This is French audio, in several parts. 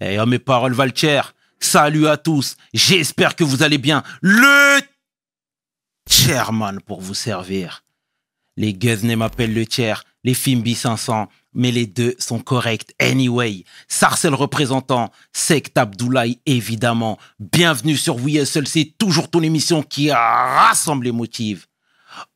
Eh, oh, mes paroles valent cher. Salut à tous. J'espère que vous allez bien. Le chairman pour vous servir. Les Guzney m'appellent le chair, les Fimbi 500, mais les deux sont corrects anyway. Sarcel représentant, Sect Abdoulaye évidemment. Bienvenue sur Hustle, c'est toujours ton émission qui rassemble les motifs.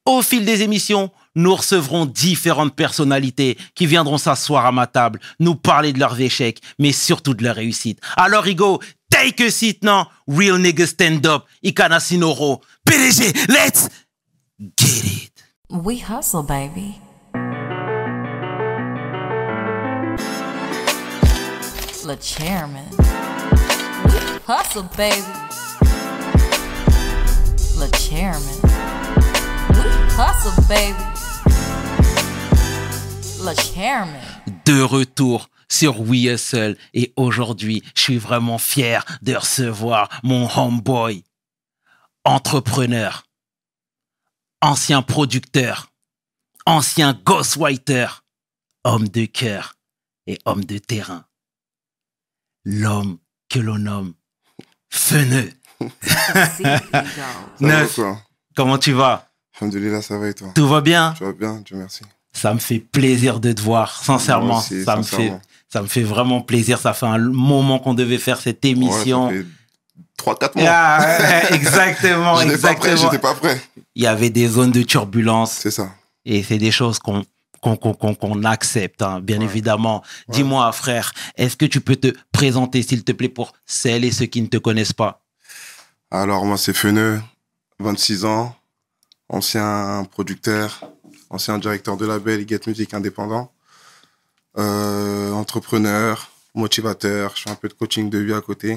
Au fil des émissions, nous recevrons différentes personnalités qui viendront s'asseoir à ma table, nous parler de leurs échecs, mais surtout de leurs réussites. Alors, Igo, take a seat now. Real nigga stand up. Ikana Sinoro. PDG, let's get it. We hustle, baby. Le chairman. We hustle, baby. Le chairman. We hustle, baby. Le chairman. De retour sur We Hustle et aujourd'hui, je suis vraiment fier de recevoir mon homeboy, entrepreneur, ancien producteur, ancien ghostwriter, homme de cœur et homme de terrain. L'homme que l'on nomme Feneux. Neuf, comment tu vas? Alhamdulillah, ça va et toi? Tout va bien? Tu vas bien, Dieu merci. Ça me fait plaisir de te voir, sincèrement. Aussi, ça, me fait, ça me fait vraiment plaisir. Ça fait un moment qu'on devait faire cette émission. Ouais, ça fait 3-4 mois. Ah, exactement, prêt, exactement. j'étais pas prêt. Il y avait des zones de turbulence C'est ça. et c'est des choses qu'on qu'on accepte, hein, bien Ouais. évidemment. Dis-moi, frère, est-ce que tu peux te présenter, s'il te plaît, pour celles et ceux qui ne te connaissent pas? Alors, moi, c'est Feneux, 26 ans, ancien producteur, ancien directeur de label Get Music indépendant, euh, entrepreneur, motivateur, je fais un peu de coaching de vie à côté.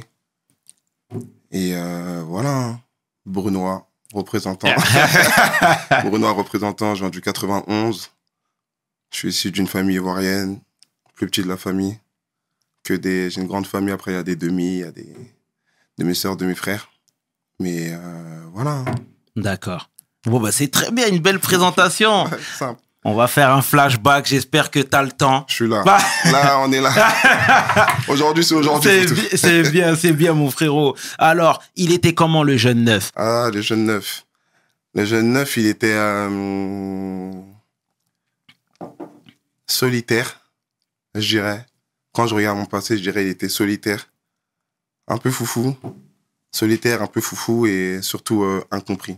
Et euh, voilà, hein. Brunois, représentant. Brunois, représentant, je viens du 91. Je suis issu d'une famille ivoirienne, plus petit de la famille. Que des, j'ai une grande famille, après il y a des demi, il y a des demi-sœurs, demi-frères. Mais euh, voilà, hein. D'accord. Bon, bah, c'est très bien, une belle présentation. simple. On va faire un flashback, j'espère que tu as le temps. Je suis là. Bah. Là, on est là. Aujourd'hui, c'est aujourd'hui. Bi- c'est bien, c'est bien, mon frérot. Alors, il était comment le jeune neuf? Ah, le jeune neuf. Le jeune neuf, il était euh, solitaire, je dirais. Quand je regarde mon passé, je dirais il était solitaire, un peu foufou, solitaire, un peu foufou et surtout euh, incompris.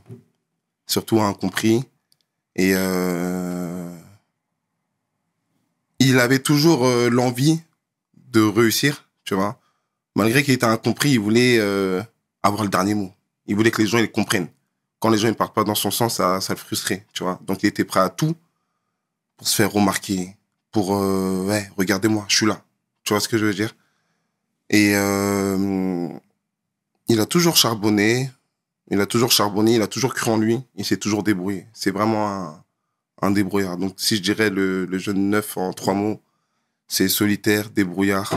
Surtout incompris. Et euh, il avait toujours euh, l'envie de réussir, tu vois. Malgré qu'il était incompris, il voulait euh, avoir le dernier mot. Il voulait que les gens ils comprennent. Quand les gens ne partent pas dans son sens, ça, ça le frustrait, tu vois. Donc il était prêt à tout pour se faire remarquer, pour ouais, regardez-moi, je suis là. Tu vois ce que je veux dire? Et il a toujours charbonné, il a toujours charbonné, il a toujours cru en lui, il s'est toujours débrouillé. C'est vraiment un, un débrouillard. Donc si je dirais le, le jeune neuf en trois mots, c'est solitaire, débrouillard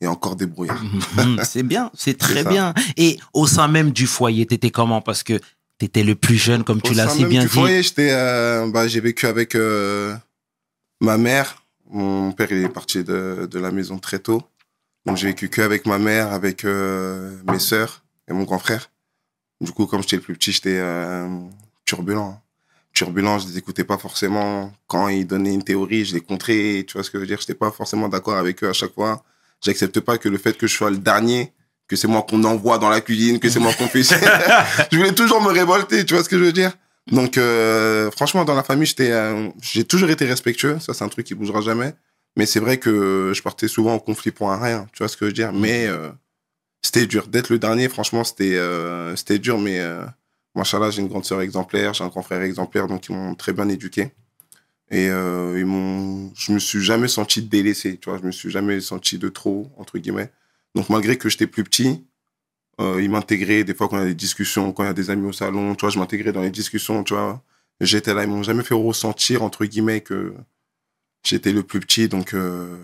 et encore débrouillard. Mhm, C'est bien, c'est très bien. Et au sein même du foyer, t'étais comment? Parce que t'étais le plus jeune, comme tu l'as si bien du dit. foyer, j'étais, euh, bah, j'ai vécu avec euh, ma mère. Mon père, il est parti de, de la maison très tôt. Donc, j'ai vécu que avec ma mère, avec euh, mes sœurs et mon grand frère. Du coup, comme j'étais le plus petit, j'étais euh, turbulent. Turbulent, je les écoutais pas forcément. Quand ils donnaient une théorie, je les contrais. Tu vois ce que je veux dire? J'étais pas forcément d'accord avec eux à chaque fois. J'accepte pas que le fait que je sois le dernier, que c'est moi qu'on envoie dans la cuisine, que c'est moi qu'on fait. je voulais toujours me révolter, tu vois ce que je veux dire? Donc, euh, franchement, dans la famille, j'étais, euh, j'ai toujours été respectueux. Ça, c'est un truc qui bougera jamais. Mais c'est vrai que je partais souvent en conflit pour un rien, tu vois ce que je veux dire? Mais c'était dur. D'être le dernier, franchement, c'était, euh, c'était dur. Mais euh, machallah, j'ai une grande sœur exemplaire, j'ai un grand frère exemplaire, donc ils m'ont très bien éduqué. Et euh, ils m'ont, je me suis jamais senti délaissé, tu vois. Je me suis jamais senti de trop, entre guillemets. Donc, malgré que j'étais plus petit, euh, ils m'intégraient des fois quand il y a des discussions, quand il y a des amis au salon, tu vois, je m'intégrais dans les discussions, tu vois. J'étais là, ils m'ont jamais fait ressentir, entre guillemets, que j'étais le plus petit. Donc, euh,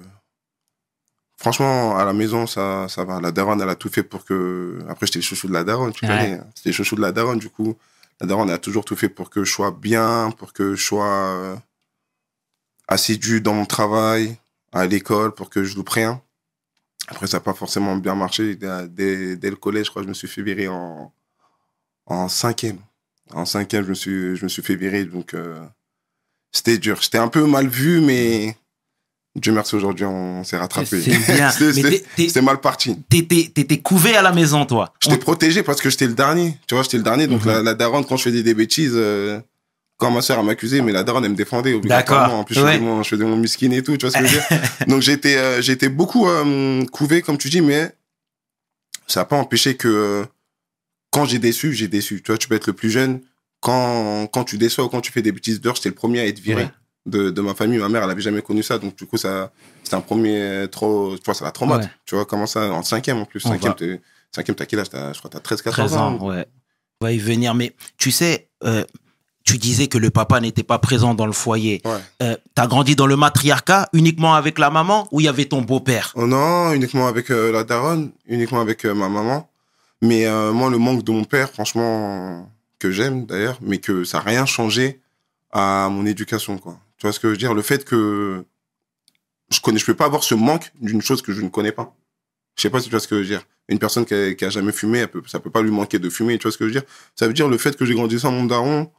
franchement, à la maison, ça, ça va. La daronne, elle a tout fait pour que. Après, j'étais le chouchou de la daronne, tu Ouais. connais. hein. C'était le chouchou de la daronne, du coup. La daronne a toujours tout fait pour que je sois bien, pour que je sois euh, assidu dans mon travail, à l'école, pour que je loupe rien. Après, ça n'a pas forcément bien marché. Dès, le collège, je crois je me suis fait virer en, en cinquième. En cinquième, je me suis, je me suis fait virer. Donc, euh, c'était dur. J'étais un peu mal vu, mais Dieu merci, aujourd'hui, on s'est rattrapé. C'était- mal parti. T'étais couvé à la maison, toi. J'étais protégé parce que j'étais le dernier. Tu vois, j'étais le dernier. Donc, Mhm. la, la daronne, quand je faisais des bêtises, euh, quand ma soeur m'accusait, mais la daronne, elle me défendait obligatoirement. D'accord. En plus, je, faisais mon, je faisais mon miskin et tout. Tu vois ce que je veux dire Donc, j'étais euh, j'étais beaucoup euh, couvé, comme tu dis, mais ça n'a pas empêché que quand j'ai déçu, j'ai déçu. Tu vois, tu peux être le plus jeune. Quand, quand tu déçois ou quand tu fais des bêtises dehors, j'étais le premier à être viré. Ouais. De, de ma famille, ma mère, elle avait jamais connu ça, donc du coup, ça, c'était un premier trop, tu vois, ça la traumate. Ouais. Tu vois, comment ça, en cinquième en plus. On Cinquième, t'es- cinquième, t'as quel âge? T'as- Je crois que t'as 13, 14 13 ans, ouais. On va y venir. Mais tu sais, euh, tu disais que le papa n'était pas présent dans le foyer. Ouais. Euh, T'as grandi dans le matriarcat uniquement avec la maman ou il y avait ton beau-père? Oh non, uniquement avec euh, la daronne, uniquement avec ma maman. Mais moi, le manque de mon père, franchement, que j'aime d'ailleurs, mais que ça n'a rien changé à mon éducation, quoi. Tu vois ce que je veux dire? Le fait que je connais, je peux pas avoir ce manque d'une chose que je ne connais pas. Je sais pas si tu vois ce que je veux dire. Une personne qui a, jamais fumé, elle peut, ça peut pas lui manquer de fumer. Tu vois ce que je veux dire? Ça veut dire le fait que j'ai grandi sans mon daron,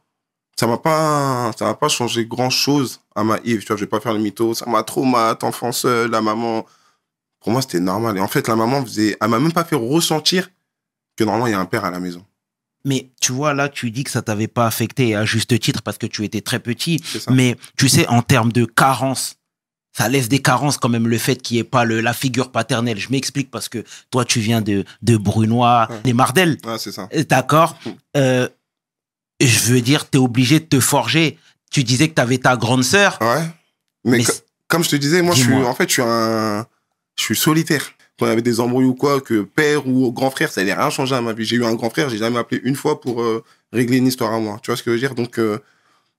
ça m'a pas, ça m'a pas changé grand chose à ma Yves. Tu vois, je vais pas faire le mytho. Ça m'a traumatisé, enfant seul, la maman. Pour moi, c'était normal. Et en fait, la maman faisait, elle m'a même pas fait ressentir que normalement il y a un père à la maison. Mais tu vois, là, tu dis que ça t'avait pas affecté à juste titre parce que tu étais très petit. Mais tu sais, en termes de carence, ça laisse des carences quand même le fait qu'il n'y ait pas le, la figure paternelle. Je m'explique parce que toi, tu viens de, de Brunois, Ouais. les Mardel. Ouais, c'est ça. D'accord Euh, Je veux dire, tu es obligé de te forger. Tu disais que tu avais ta grande sœur. Ouais. Mais, comme je te disais, moi, je suis, Dis-moi. en fait, je suis un, je suis solitaire. Quand il y avait des embrouilles ou quoi, que père ou grand frère, ça n'allait rien changer à ma vie. J'ai eu un grand frère, j'ai jamais appelé une fois pour euh, régler une histoire à moi. Tu vois ce que je veux dire? Donc, euh,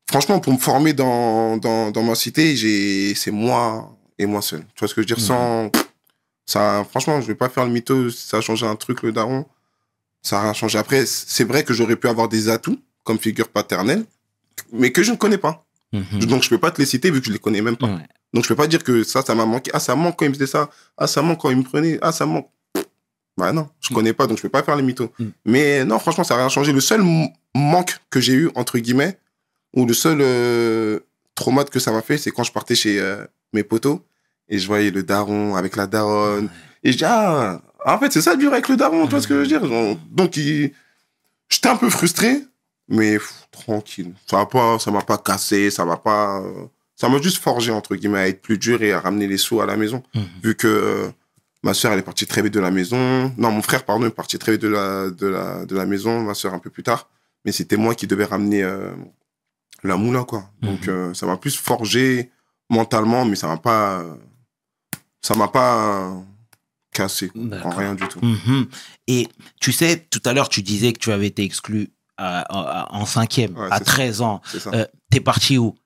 franchement, pour me former dans, dans, dans ma cité, j'ai, c'est moi et moi seul. Tu vois ce que je veux dire? Mhm. Sans, ça, franchement, je vais pas faire le mytho. Ça a changé un truc, le daron. Ça n'a rien changé. Après, c'est vrai que j'aurais pu avoir des atouts comme figure paternelle, mais que je ne connais pas. Mhm. Donc, je peux pas te les citer vu que je les connais même pas. Ouais. Donc, je peux pas dire que ça, ça m'a manqué. Ah, ça manque quand il me faisait ça. Ah, ça manque quand il me prenait. Ah, ça manque. Bah non, je Mm. connais pas, donc je peux pas faire les mythos. Mm. Mais non, franchement, ça n'a rien changé. Le seul manque que j'ai eu, entre guillemets, ou le seul euh, que ça m'a fait, c'est quand je partais chez euh, mes potos et je voyais le daron avec la daronne. Et je dis, ah, en fait, c'est ça dur avec le daron, tu vois ce que je veux dire? Genre, Donc, il... j'étais un peu frustré, mais pff, tranquille. Ça m'a pas, ça m'a pas cassé, ça m'a pas... euh, Ça m'a juste forgé, entre guillemets, à être plus dur et à ramener les sous à la maison. Mhm. Vu que euh, ma soeur, elle est partie très vite de la maison. Non, mon frère, pardon, est parti très vite de la, de la, de la maison, ma soeur un peu plus tard. Mais c'était moi qui devais ramener euh, la moula, quoi. Donc, Mhm. euh, ça m'a plus forgé mentalement, mais ça m'a pas... ça m'a pas cassé, en rien du tout. Mhm. Et tu sais, tout à l'heure, tu disais que tu avais été exclu à- à- en cinquième, Ouais, à c'est ça. 13 ans. T'es parti où?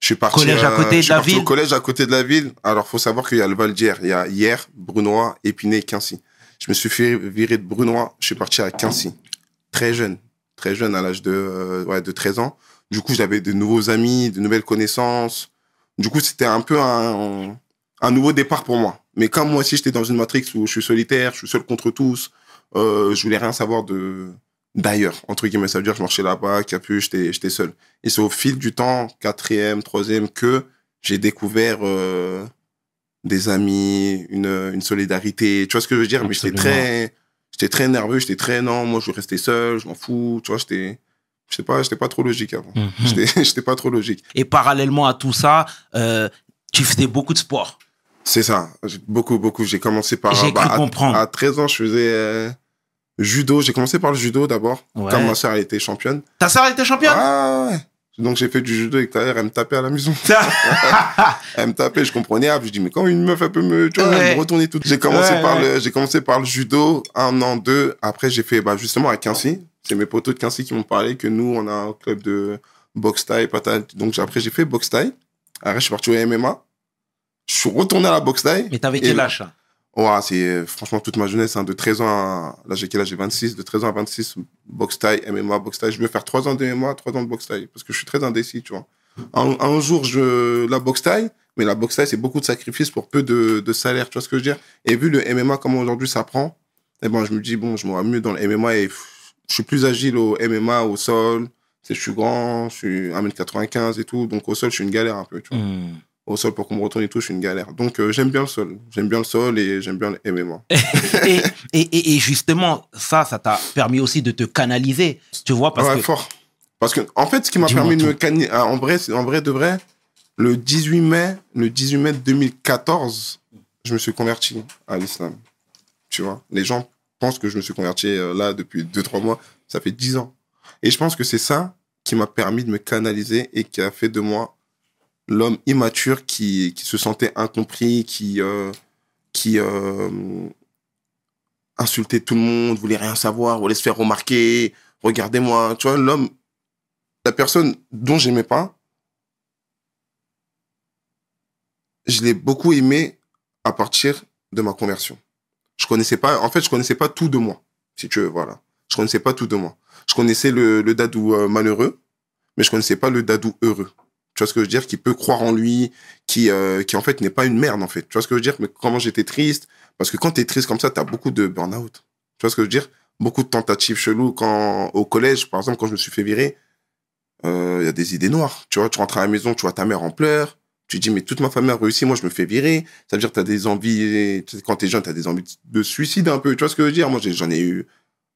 Je suis parti, Collège à euh, côté de je suis la parti ville Au collège à côté de la ville. Alors, faut savoir qu'il y a le Val d'Hier. Il y a Hier, Brunois, Épinay, Quincy. Je me suis fait virer de Brunois. Je suis parti à Quincy. Très jeune. Très jeune, à l'âge de, euh, ouais, de 13 ans. Du coup, j'avais de nouveaux amis, de nouvelles connaissances. Du coup, c'était un peu un, un nouveau départ pour moi. Mais comme moi aussi, j'étais dans une matrix où je suis solitaire, je suis seul contre tous, euh, je voulais rien savoir de d'ailleurs, entre guillemets. Ça veut dire que je marchais là-bas, capuche, j'étais j'étais seul. Et c'est au fil du temps, quatrième, troisième, que j'ai découvert euh, des amis, une, une solidarité. Tu vois ce que je veux dire? Mais j'étais très, j'étais très nerveux, j'étais très non, moi je veux rester seul, je m'en fous. Tu vois, j'étais, je sais pas, j'étais pas trop logique avant. Mhm. J'étais, j'étais pas trop logique. Et parallèlement à tout ça, euh, tu faisais beaucoup de sport. C'est ça. Beaucoup, beaucoup. J'ai commencé par. J'ai cru à- comprendre. À 13 ans, je faisais euh, judo. J'ai commencé par le judo d'abord. Ouais. Comme ma soeur, elle était championne. Ta sœur était championne? Ah, ouais. Donc j'ai fait du judo et d'ailleurs, elle me tapait à la maison. Elle me tapait, je comprenais. Je dis, mais quand une meuf, elle peut me, tu vois, Ouais. elle me retourner tout. J'ai commencé Ouais, par ouais. le, j'ai commencé par le judo, un an, deux. Après, j'ai fait, bah, justement, à Quincy. C'est mes potos de Quincy qui m'ont parlé que nous, on a un club de boxe taille, patate. Donc, après, j'ai fait boxe taille. Après, je suis parti au MMA. Je suis retourné à la boxe taille. Mais t'avais quel âge ça? Ouais, c'est franchement toute ma jeunesse, hein, de 13 ans à. Là, j'ai quel âge? J'ai 26. De 13 ans à 26, boxe taille, MMA, boxe taille. Je vais faire 3 ans de MMA, 3 ans de boxe taille. Parce que je suis très indécis, tu vois. Un, jour, je, la boxe taille, mais la boxe taille, c'est beaucoup de sacrifices pour peu de, de salaire. Tu vois ce que je veux dire? Et vu le MMA, comment aujourd'hui ça prend, eh ben, je me dis, bon, je me vois mieux dans le MMA et je suis plus agile au MMA, au sol. Je suis grand, je suis 1m95 et tout. Donc, au sol, je suis une galère un peu, tu vois. Hmm. Au sol, pour qu'on me retourne et tout, je suis une galère. Donc, euh, j'aime bien le sol. J'aime bien le sol et j'aime bien le MMA. et, et, et- et justement, ça, ça t'a permis aussi de te canaliser. Tu vois, parce ouais, que. fort. Parce que, en fait, ce qui m'a permis de me canaliser, en vrai, c'est- en vrai de vrai, le 18 mai, le 18 mai 2014, je me suis converti à l'islam. Tu vois, les gens pensent que je me suis converti euh, là depuis 2-3 mois. Ça fait 10 ans. Et je pense que c'est ça qui m'a permis de me canaliser et qui a fait de moi l'homme immature qui, qui se sentait incompris, qui, euh, qui euh, insultait tout le monde, voulait rien savoir, voulait se faire remarquer. Regardez-moi, tu vois, l'homme, la personne dont j'aimais pas, je l'ai beaucoup aimé à partir de ma conversion. Je connaissais pas, en fait, je connaissais pas tout de moi, si tu veux, voilà. Je connaissais pas tout de moi. Je connaissais le, le dadou euh, malheureux, mais je connaissais pas le dadou heureux. Tu vois ce que je veux dire? Qui peut croire en lui, qui, euh, qui en fait n'est pas une merde, en fait. Tu vois ce que je veux dire? Mais comment j'étais triste? Parce que quand t'es triste comme ça, t'as beaucoup de burn-out. Tu vois ce que je veux dire? Beaucoup de tentatives cheloues. Quand, au collège, par exemple, quand je me suis fait virer, euh, il y a des idées noires. Tu vois, tu rentres à la maison, tu vois ta mère en pleurs. Tu dis, mais toute ma famille a réussi, moi je me fais virer. Ça veut dire que tu as des envies, tu quand t'es jeune, tu as des envies de suicide un peu. Tu vois ce que je veux dire? Moi j'en ai eu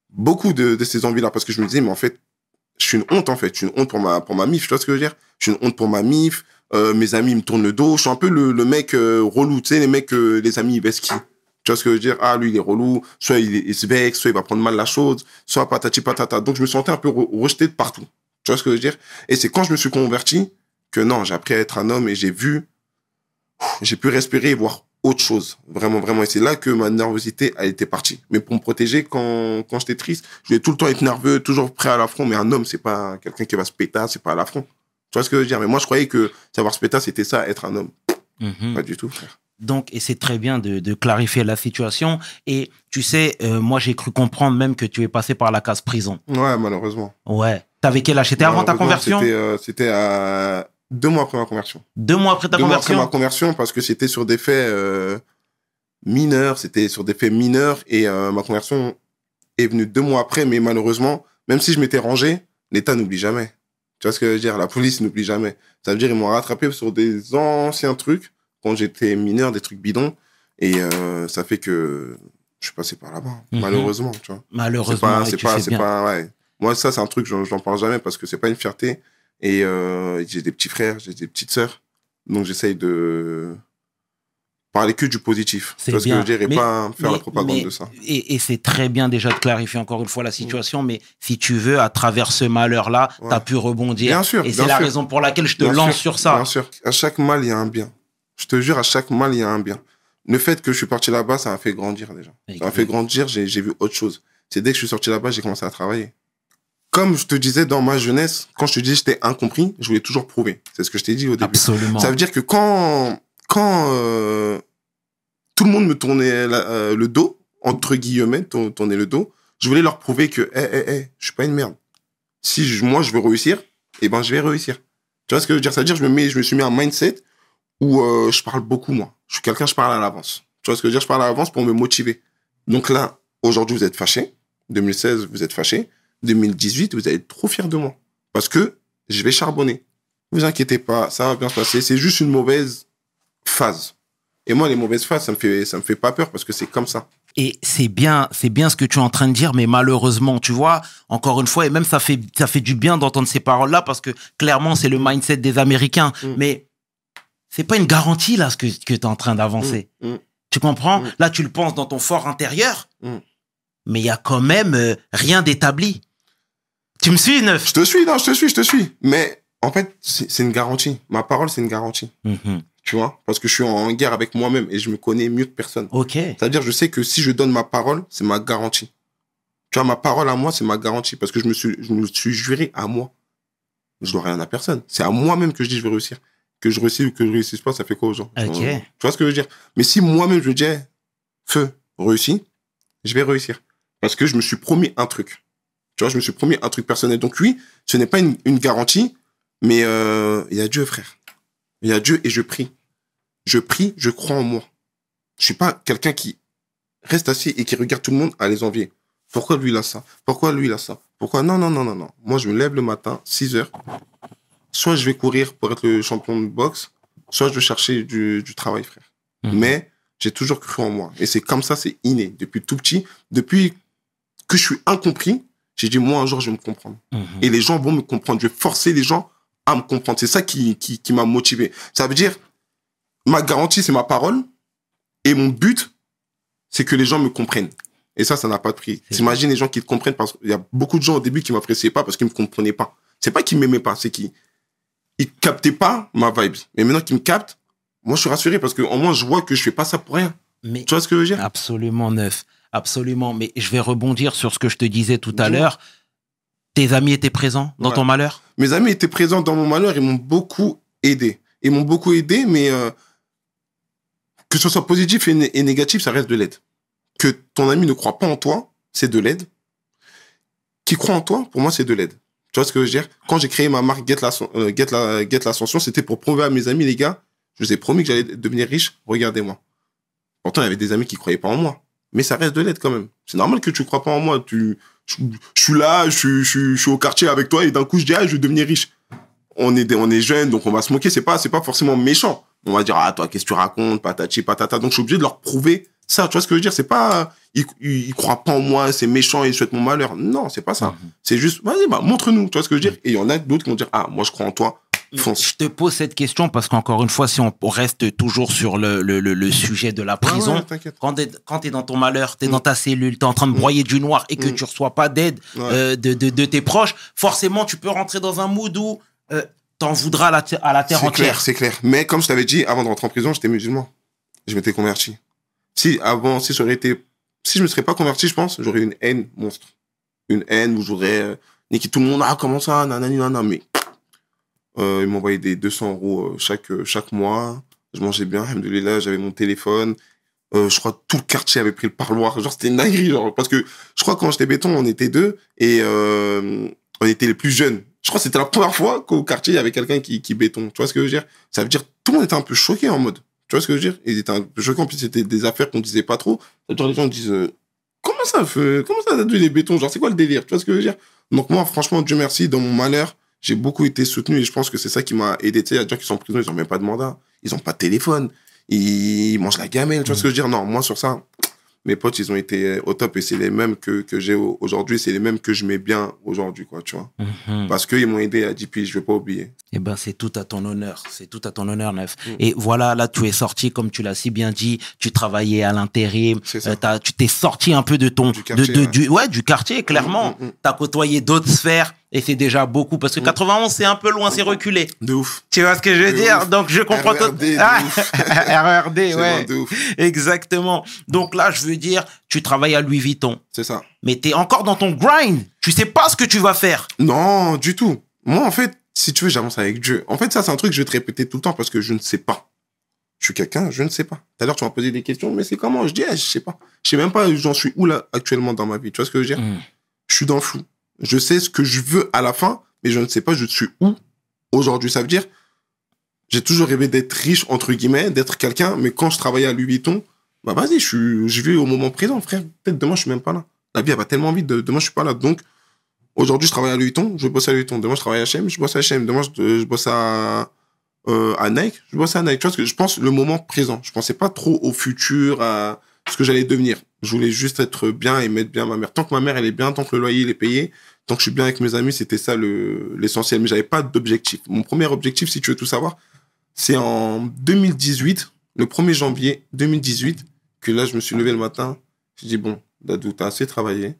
beaucoup de, de ces envies-là parce que je me disais, mais en fait, je suis une honte en fait. Je suis une honte pour ma, pour ma mif. Tu vois ce que je veux dire? Je suis une honte pour ma mif. Euh, mes amis me tournent le dos. Je suis un peu le, le mec euh, relou. Tu sais, les mecs, euh, les amis, qui Tu vois ce que je veux dire? Ah, lui, il est relou. Soit il, il se vexe, soit il va prendre mal la chose, soit patati patata. Donc je me sentais un peu re- rejeté de partout. Tu vois ce que je veux dire? Et c'est quand je me suis converti que non, j'ai appris à être un homme et j'ai vu, j'ai pu respirer et voir autre chose. Vraiment, vraiment. Et c'est là que ma nervosité a été partie. Mais pour me protéger, quand, quand j'étais triste, je voulais tout le temps être nerveux, toujours prêt à l'affront. Mais un homme, c'est pas quelqu'un qui va se péter, c'est pas à l'affront. Tu vois ce que je veux dire? Mais moi, je croyais que savoir se péter, c'était ça, être un homme. Mhm. Pas du tout, frère. Donc, et c'est très bien de, de clarifier la situation. Et tu sais, euh, moi, j'ai cru comprendre même que tu es passé par la case prison. Ouais, malheureusement. Ouais. T'avais quel âge? C'était avant ta conversion? C'était euh, c'était à deux mois après ma conversion. Deux mois après ta deux mois après conversion ma conversion parce que c'était sur des faits euh, mineurs, c'était sur des faits mineurs et euh, ma conversion est venue deux mois après, mais malheureusement, même si je m'étais rangé, l'État n'oublie jamais. Tu vois ce que je veux dire? La police n'oublie jamais. Ça veut dire ils m'ont rattrapé sur des anciens trucs quand j'étais mineur, des trucs bidons, et euh, ça fait que je suis passé par là-bas, Mhm. malheureusement, tu vois. C'est Malheureusement, pas, c'est pas, fais c'est bien. pas, ouais. Moi, ça, c'est un truc, j'en j'en parle jamais parce que c'est pas une fierté. Et euh, j'ai des petits frères, j'ai des petites sœurs. Donc, j'essaye de parler que du positif. C'est ce que je veux dire et Mais- pas faire la propagande mais- de ça. Et, et c'est très bien déjà de clarifier encore une fois la situation, mais si tu veux, à travers ce malheur-là, Ouais. tu as pu rebondir. Bien sûr, Et c'est la raison pour laquelle je te Bien lance sûr, sur ça. Bien sûr. À chaque mal, il y a un bien. Je te jure, à chaque mal, il y a un bien. Le fait que je suis parti là-bas, ça m'a fait grandir déjà. Ça m'a fait grandir, j'ai j'ai vu autre chose. C'est dès que je suis sorti là-bas, j'ai commencé à travailler. Comme je te disais dans ma jeunesse, quand je te dis j'étais incompris, je voulais toujours prouver. C'est ce que je t'ai dit au début. Absolument. Ça veut dire que quand, quand euh, tout le monde me tournait la- euh, le dos, entre guillemets, tour- tournait le dos, je voulais leur prouver que, hé, hé, hé, je suis pas une merde. Si je- moi je veux réussir, eh ben je vais réussir. Tu vois ce que je veux dire? Ça veut dire que je me, mets, je me suis mis un mindset où euh, je parle beaucoup, moi. Je suis quelqu'un, je parle à l'avance. Tu vois ce que je veux dire? Je parle à l'avance pour me motiver. Donc là, aujourd'hui, vous êtes fâchés. 2016, vous êtes fâchés. 2018, vous allez être trop fiers de moi. Parce que je vais charbonner. Vous inquiétez pas, ça va bien se passer. C'est juste une mauvaise phase. Et moi, les mauvaises phases, ça me fait, ça me fait pas peur parce que c'est comme ça. Et c'est bien, c'est bien ce que tu es en train de dire, mais malheureusement, tu vois, encore une fois, et même ça fait, ça fait du bien d'entendre ces paroles-là parce que clairement, c'est le mindset des Américains. Mm. Mais c'est pas une garantie, là, ce que, que tu es en train d'avancer. Mm, mm. Tu comprends? Là, tu le penses dans ton fort intérieur, mais il y a quand même euh, rien d'établi. Tu me suis, neuf Je te suis, non, je te suis, je te suis. Mais en fait, c'est une garantie. Ma parole, c'est une garantie. Mhm. Tu vois? Parce que je suis en guerre avec moi-même et je me connais mieux que personne. Ok. C'est-à-dire, je sais que si je donne ma parole, c'est ma garantie. Tu vois, ma parole à moi, c'est ma garantie parce que je me suis, je me suis juré à moi. Je dois rien à personne. C'est à moi-même que je dis je vais réussir. Que je réussisse ou que je réussisse pas, ça fait quoi aux gens? Ok. Tu vois ce que je veux dire? Mais si moi-même je dis, feu, réussis, je vais réussir. Parce que je me suis promis un truc. Tu vois, je me suis promis un truc personnel. Donc oui, ce n'est pas une, une garantie, Mais euh, il y a Dieu, frère. Il y a Dieu et je prie. Je prie, je crois en moi. Je suis pas quelqu'un qui reste assis et qui regarde tout le monde à les envier. Pourquoi lui il a ça? Pourquoi lui il a ça? Pourquoi? Non, non, non, non, non. Moi, je me lève le matin, 6 heures. Soit je vais courir pour être le champion de boxe, soit je vais chercher du, du travail, frère. Mhm. Mais j'ai toujours cru en moi. Et c'est comme ça, c'est inné. Depuis tout petit, depuis que je suis incompris, j'ai dit, moi, un jour, je vais me comprendre. Mhm. Et les gens vont me comprendre. Je vais forcer les gens à me comprendre. C'est ça qui, qui, qui m'a motivé. Ça veut dire, ma garantie, c'est ma parole. Et mon but, c'est que les gens me comprennent. Et ça, ça n'a pas de prix. T'imagines les gens qui te comprennent parce qu'il y a beaucoup de gens au début qui m'appréciaient pas parce qu'ils me comprenaient pas. C'est pas qu'ils m'aimaient pas, c'est qu'ils, ils captaient pas ma vibe. Mais maintenant qu'ils me captent, moi, je suis rassuré parce que, au moins, je vois que je fais pas ça pour rien. Mais Tu vois ce que je veux dire? absolument neuf. Absolument. Mais je vais rebondir sur ce que je te disais tout à l'heure. Tes amis étaient présents dans Ouais. ton malheur? Mes amis étaient présents dans mon malheur, ils m'ont beaucoup aidé. Ils m'ont beaucoup aidé, mais euh, que ce soit positif et, né- et négatif, ça reste de l'aide. Que ton ami ne croit pas en toi, c'est de l'aide. Qui croit en toi, pour moi, c'est de l'aide. Tu vois ce que je veux dire? Quand j'ai créé ma marque Get l'Ascension, euh, Get la, Get l'Ascension, c'était pour prouver à mes amis, les gars, je vous ai promis que j'allais devenir riche, regardez-moi. Pourtant, il y avait des amis qui croyaient pas en moi. Mais ça reste de l'aide quand même. C'est normal que tu crois pas en moi. Tu, je, je suis là, je, suis- je, suis- je suis au quartier avec toi et d'un coup, je dis, ah, je vais devenir riche. On est, on est jeunes, donc on va se moquer. C'est pas, c'est pas forcément méchant. On va dire, ah, toi, qu'est-ce que tu racontes, patati, patata. Donc, je suis obligé de leur prouver ça. Tu vois ce que je veux dire? C'est pas, ils, ils, ils croient pas en moi, c'est méchant, ils souhaitent mon malheur. Non, c'est pas ça. Mhm. C'est juste, vas-y, bah, montre-nous. Tu vois ce que je veux dire? Et il y en a d'autres qui vont dire, ah, moi, je crois en toi. Fonce. Je te pose cette question parce qu'encore une fois, si on reste toujours sur le, le, le, le sujet de la prison, Ah ouais, quand t'es, quand t'es dans ton malheur, t'es Mm. dans ta cellule, t'es en train de broyer du noir et que Mm. tu reçois pas d'aide Ouais. euh, de, de, de tes proches, forcément, tu peux rentrer dans un mood où euh, t'en voudras à la, à la terre C'est entière. clair, c'est clair. Mais comme je t'avais dit, avant de rentrer en prison, j'étais musulman. Je m'étais converti. Si avant, si ça aurait été, si je me serais pas converti, je pense, j'aurais une haine monstre. Une haine où j'aurais euh, niqué tout le monde. Ah, comment ça, nanani, nanana. Mais euh, ils m'envoyaient des 200 euros euh, chaque euh, chaque mois. Je mangeais bien, j'avais mon téléphone. Euh, je crois que tout le quartier avait pris le parloir. Genre, c'était une dinguerie, genre. Parce que je crois quand j'étais béton, on était deux et on était les plus jeunes. Je crois que c'était la première fois qu'au quartier, il y avait quelqu'un qui, qui béton. Tu vois ce que je veux dire? Ça veut dire tout le monde était un peu choqué en mode. Tu vois ce que je veux dire? Ils étaient un peu choqués. En plus, c'était des affaires qu'on disait pas trop. Les gens disent Comment ça, fait, comment ça, t'as dû les bétons? Genre, c'est quoi le délire? Tu vois ce que je veux dire? Donc, moi, franchement, Dieu merci, dans mon malheur, j'ai beaucoup été soutenu et je pense que c'est ça qui m'a aidé. Tu sais, il y a des gens qui sont en prison, ils ont même pas de mandat, ils ont pas de téléphone, ils mangent la gamelle. Tu vois ce que je veux dire? Non, moi, sur ça, mes potes, ils ont été au top et c'est les mêmes que, que j'ai au- aujourd'hui, c'est les mêmes que je mets bien aujourd'hui, quoi, tu vois. Mhm. Parce qu'ils m'ont aidé à DP, je vais pas oublier. Eh ben, c'est tout à ton honneur. C'est tout à ton honneur, Neuf. Mm. Et voilà, là, tu es sorti, comme tu l'as si bien dit, tu travaillais à l'intérim, euh, t'as- tu t'es sorti un peu de ton, Du quartier, de, de- ouais. du, ouais, du quartier, clairement. Mm, mm, mm. T'as côtoyé d'autres sphères et c'est déjà beaucoup parce que Mm. 91, c'est un peu loin, c'est reculé. De ouf. Tu vois ce que je veux De dire? ouf. Donc, je comprends tout. RERD, de Ah, ouf. RERD, C'est ouais. de ouf. Exactement. Donc là, je veux dire, tu travailles à Louis Vuitton, C'est ça. mais t'es encore dans ton grind. Tu sais pas ce que tu vas faire. Non, du tout. Moi, en fait, si tu veux, j'avance avec Dieu. En fait, ça, c'est un truc que je vais te répéter tout le temps parce que je ne sais pas. Je suis quelqu'un, je ne sais pas. Tout à l'heure, tu m'as posé des questions, mais c'est comment? Je dis, eh, je sais pas. Je sais même pas, j'en suis où là, actuellement dans ma vie. Tu vois ce que je veux dire? Mm. Je suis dans le flou. Je sais ce que je veux à la fin, mais je ne sais pas, je suis où aujourd'hui. Ça veut dire, j'ai toujours rêvé d'être riche, entre guillemets, d'être quelqu'un, mais quand je travaillais à Louis Vuitton, bah vas-y, je, suis, vis au moment présent, frère. Peut-être demain, je suis même pas là. La vie, elle va tellement vite, de- demain, je suis pas là. Donc, aujourd'hui, je travaille à Louis Vuitton, je bosse à Louis Vuitton. Demain, je travaille à H&M, je bosse à H&M. Demain, je, bosse à, euh, à Nike, je bosse à Nike. Tu vois, ce que je pense? Le moment présent. Je pensais pas trop au futur, à ce que j'allais devenir. Je voulais juste être bien et mettre bien ma mère. Tant que ma mère, elle est bien, tant que le loyer, il est payé, tant que je suis bien avec mes amis, c'était ça le, l'essentiel. Mais j'avais pas d'objectif. Mon premier objectif, si tu veux tout savoir, c'est en 2018, le 1er janvier 2018, que là, je me suis levé le matin. Je dis, bon, Dadou, t'as assez travaillé.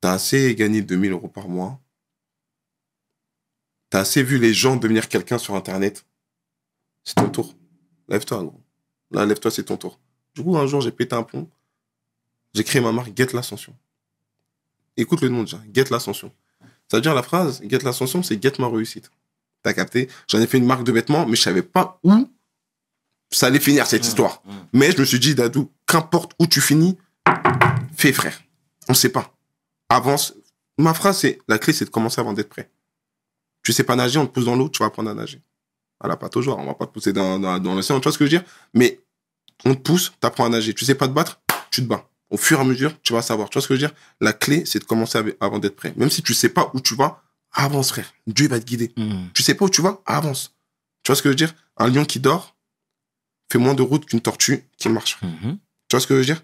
T'as assez gagné 2000 euros par mois. T'as assez vu les gens devenir quelqu'un sur Internet. C'est ton tour. Lève-toi, gros. Là, lève-toi, c'est ton tour. Du coup, un jour, j'ai pété un plomb. J'ai créé ma marque Get l'Ascension. Écoute le nom déjà, Get l'Ascension. Ça veut dire la phrase Get l'Ascension, c'est Get ma réussite. T'as capté? J'en ai fait une marque de vêtements, mais je savais pas où ça allait finir cette histoire. Mm. Mais je me suis dit, Dadou, qu'importe où tu finis, fais, frère. On sait pas. Avance. Ma phrase, c'est la clé, c'est de commencer avant d'être prêt. Tu sais pas nager, on te pousse dans l'eau, tu vas apprendre à nager. Voilà, pas toujours, on va pas te pousser dans, dans, dans l'océan, tu vois ce que je veux dire? Mais on te pousse, tu apprends à nager. Tu sais pas te battre, tu te bats. Au fur et à mesure, tu vas savoir. Tu vois ce que je veux dire? La clé, c'est de commencer avant d'être prêt. Même si tu sais pas où tu vas, avance, frère. Dieu va te guider. Mhm. Tu sais pas où tu vas, avance. Tu vois ce que je veux dire? Un lion qui dort fait moins de route qu'une tortue qui marche. Mhm. Tu vois ce que je veux dire?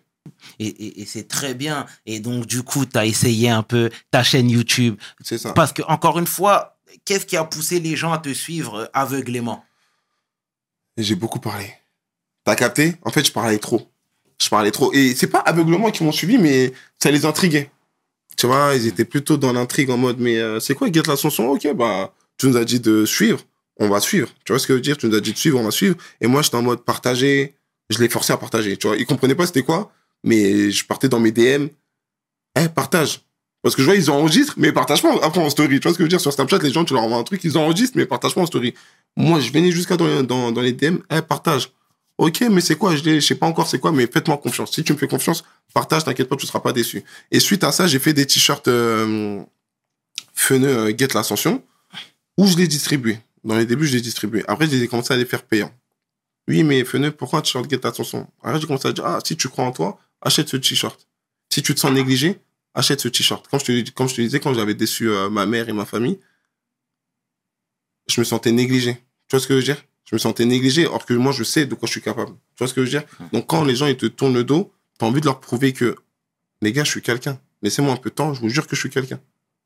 Et, et- et c'est très bien. Et donc, du coup, tu as essayé un peu ta chaîne YouTube. C'est ça. Parce que, encore une fois, qu'est-ce qui a poussé les gens à te suivre euh, aveuglément? J'ai beaucoup parlé. T'as capté? En fait, je parlais trop. Je parlais trop. Et c'est pas aveuglement qui m'ont suivi, mais ça les intriguait. Tu vois, ils étaient plutôt dans l'intrigue en mode, mais euh, c'est quoi, Get la chanson Ok, bah, tu nous as dit de suivre, on va suivre. Tu vois ce que je veux dire? Tu nous as dit de suivre, on va suivre. Et moi, j'étais en mode partager. Je l'ai forcé à partager. Tu vois, ils comprenaient pas c'était quoi, mais je partais dans mes DM. Eh, partage. Parce que je vois, ils enregistrent, mais partagent pas après en story. Tu vois ce que je veux dire? Sur Snapchat, les gens, tu leur envoies un truc, ils enregistrent, mais partagent pas en story. Moi, je venais jusqu'à dans, dans, dans les DM, eh, partage. Ok, mais c'est quoi Je je sais pas encore c'est quoi, mais faites-moi confiance. Si tu me fais confiance, partage, t'inquiète pas, tu seras pas déçu. Et suite à ça, j'ai fait des t-shirts euh, Feneux euh, Get l'Ascension, où je les distribuais. Dans les débuts, je les distribuais. Après, j'ai commencé à les faire payants. Oui, mais Feneux, pourquoi t-shirt Get l'Ascension? Après, j'ai commencé à dire, ah, si tu crois en toi, achète ce t-shirt. Si tu te sens négligé, achète ce t-shirt. Comme je te disais, quand j'avais déçu euh, ma mère et ma famille, je me sentais négligé. Tu vois ce que je veux dire? Je me sentais négligé, alors que moi, je sais de quoi je suis capable. Tu vois ce que je veux dire? Donc, quand les gens ils te tournent le dos, t'as envie de leur prouver que, les gars, je suis quelqu'un. Laissez-moi un peu de temps, je vous jure que je suis quelqu'un.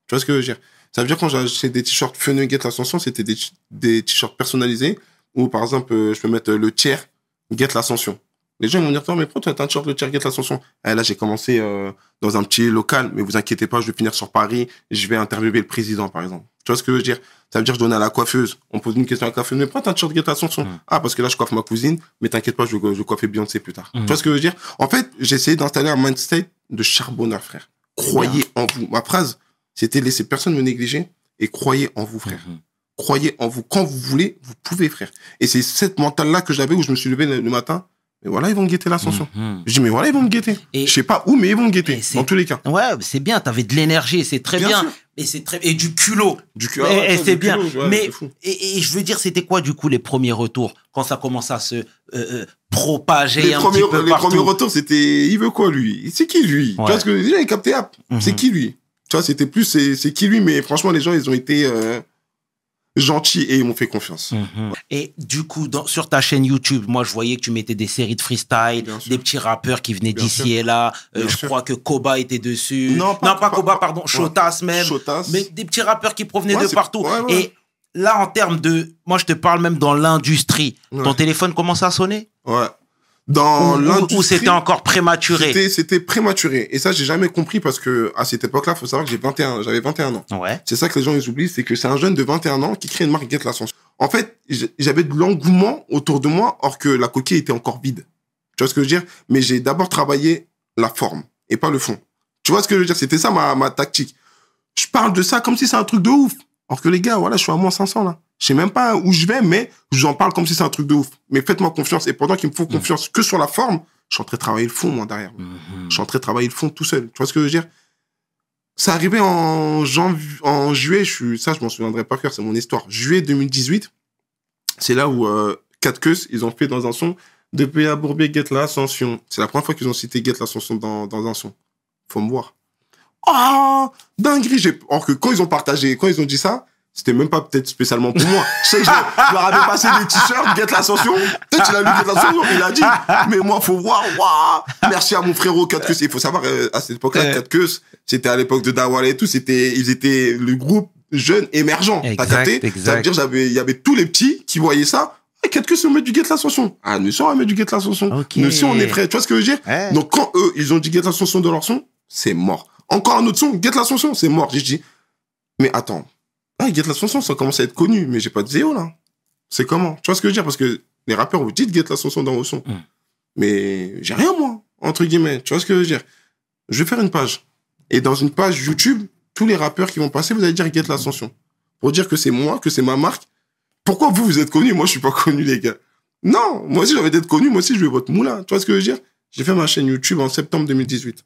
Tu vois ce que je veux dire? Ça veut dire quand j'ai acheté des t-shirts Fun Get l'Ascension, c'était des, t-shirts personnalisés, où par exemple, euh, je peux mettre le tiers Get l'Ascension. Les gens ils vont me dire, mais pourquoi tu as un t-shirt le tiers Get l'Ascension Eh, Là, j'ai commencé euh, dans un petit local, mais vous inquiétez pas, je vais finir sur Paris, je vais interviewer le président, par exemple. Tu vois ce que je veux dire? Ça veut dire je donne à la coiffeuse. On pose une question à la coiffeuse, mais pourquoi t'as un t-shirt Get l'Ascension Mm. Ah, parce que là, je coiffe ma cousine, mais t'inquiète pas, je vais je vais coiffer Beyoncé plus tard. Mm. Tu vois ce que je veux dire? En fait, j'ai essayé d'installer un mindset de charbonneur, frère. Croyez en vous. Ma phrase, c'était laisser personne me négliger et croyez en vous, frère. Mhm. Croyez en vous. Quand vous voulez, vous pouvez, frère. Et c'est cette mentale-là que j'avais où je me suis levé le, le matin. Mais voilà, ils vont me guetter l'ascension. Mhm. Je dis, mais voilà, ils vont me guetter. Et- Je sais pas où, mais ils vont me guetter. Dans tous les cas. Ouais, c'est bien, t'avais de l'énergie, c'est très bien. Et c'est très et du culot. Du cul. Et- ouais, et ça, c'est bien. culot, ouais, mais et, et je veux dire, c'était quoi du coup les premiers retours quand ça commence à se euh, euh, propager Les un premiers, petit peu les partout? premiers retours, c'était, il veut quoi, lui? C'est qui, lui? Tu Ouais. vois ce que déjà, il capté, Mhm. c'est qui, lui? Tu vois, c'était plus, c'est, c'est qui, lui? Mais franchement, les gens, ils ont été, euh, gentils et ils m'ont fait confiance. Mhm. Et du coup, dans- sur ta chaîne YouTube, moi, je voyais que tu mettais des séries de freestyle, des petits rappeurs qui venaient d'ici et là. Euh, je sûr. crois que Koba était dessus. Non, pas- pas- Koba, pas- pardon, ouais. Chotas même. Chotas. Mais des petits rappeurs qui provenaient Ouais, de partout. ouais, ouais. Et là, en termes de. Moi, je te parle même dans l'industrie. Ouais. Ton téléphone commence à sonner Ouais. Dans l'industrie. ou c'était encore prématuré C'était, prématuré. Et ça, j'ai jamais compris parce que, à cette époque-là, faut savoir que j'ai 21, j'avais 21 ans. Ouais. C'est ça que les gens, ils oublient, c'est que c'est un jeune de 21 ans qui crée une marque Get l'Ascension. En fait, j'avais de l'engouement autour de moi, or que la coquille était encore vide. Tu vois ce que je veux dire? Mais j'ai d'abord travaillé la forme et pas le fond. Tu vois ce que je veux dire? C'était ça ma, ma tactique. Je parle de ça comme si c'est un truc de ouf. Or que les gars, voilà, je suis à moins 500 là. Je sais même pas où je vais, mais je vous en parle comme si c'est un truc de ouf. Mais faites-moi confiance. Et pendant qu'il me faut confiance que sur la forme, je suis en train de travailler le fond, moi, derrière. Mhm. Je suis en train de travailler le fond tout seul. Tu vois ce que je veux dire? C'est arrivé en, janvier, en juillet, je suis, ça je m'en souviendrai pas cœur, c'est mon histoire. Juillet 2018, c'est là où euh, Quatre Queues, ils ont fait dans un son Depuis à Bourbier, Get l'Ascension. C'est la première fois qu'ils ont cité Get l'Ascension dans, dans un son. Faut me voir. Ah Dinguerie j'ai... Or que quand ils ont partagé, quand ils ont dit ça, c'était même pas peut-être spécialement pour moi. Je sais que je, je leur avais passé des t-shirts, Get l'Ascension. Peut-être qu'il a lu Get l'Ascension, il a dit, mais moi, faut voir, waouh Merci à mon frérot, 4 Queues. Il faut savoir, euh, à cette époque-là, Ouais. 4 Queues, c'était à l'époque de Dawal et tout, c'était, ils étaient le groupe jeune émergent. T'as Exact, capté? Ça exact. veut dire, j'avais, il y avait tous les petits qui voyaient ça. Ah, 4 Queues, on met du Get l'Ascension. Ah, nous, si on met du Get l'Ascension. Ok. Nous, si on est prêts. Tu vois ce que je veux dire? Ouais. Donc, quand eux, ils ont dit Get l'Ascension dans leur son, c'est mort. Encore un autre son, Get l'Ascension, c'est mort. J'ai dit, mais attends. Ah, Get l'Ascension, ça commence à être connu, mais j'ai pas de zéo, là. C'est comment? Tu vois ce que je veux dire? Parce que les rappeurs, vous dites Get l'Ascension dans vos sons. Mm. Mais j'ai rien, moi, entre guillemets. Tu vois ce que je veux dire? Je vais faire une page. Et dans une page YouTube, tous les rappeurs qui vont passer, vous allez dire Get l'Ascension. Pour dire que c'est moi, que c'est ma marque. Pourquoi vous, vous êtes connu? Moi, je suis pas connu, les gars. Non, moi aussi, j'avais d'être connu. Moi aussi, je veux votre moulin. Tu vois ce que je veux dire? J'ai fait ma chaîne YouTube en septembre 2018.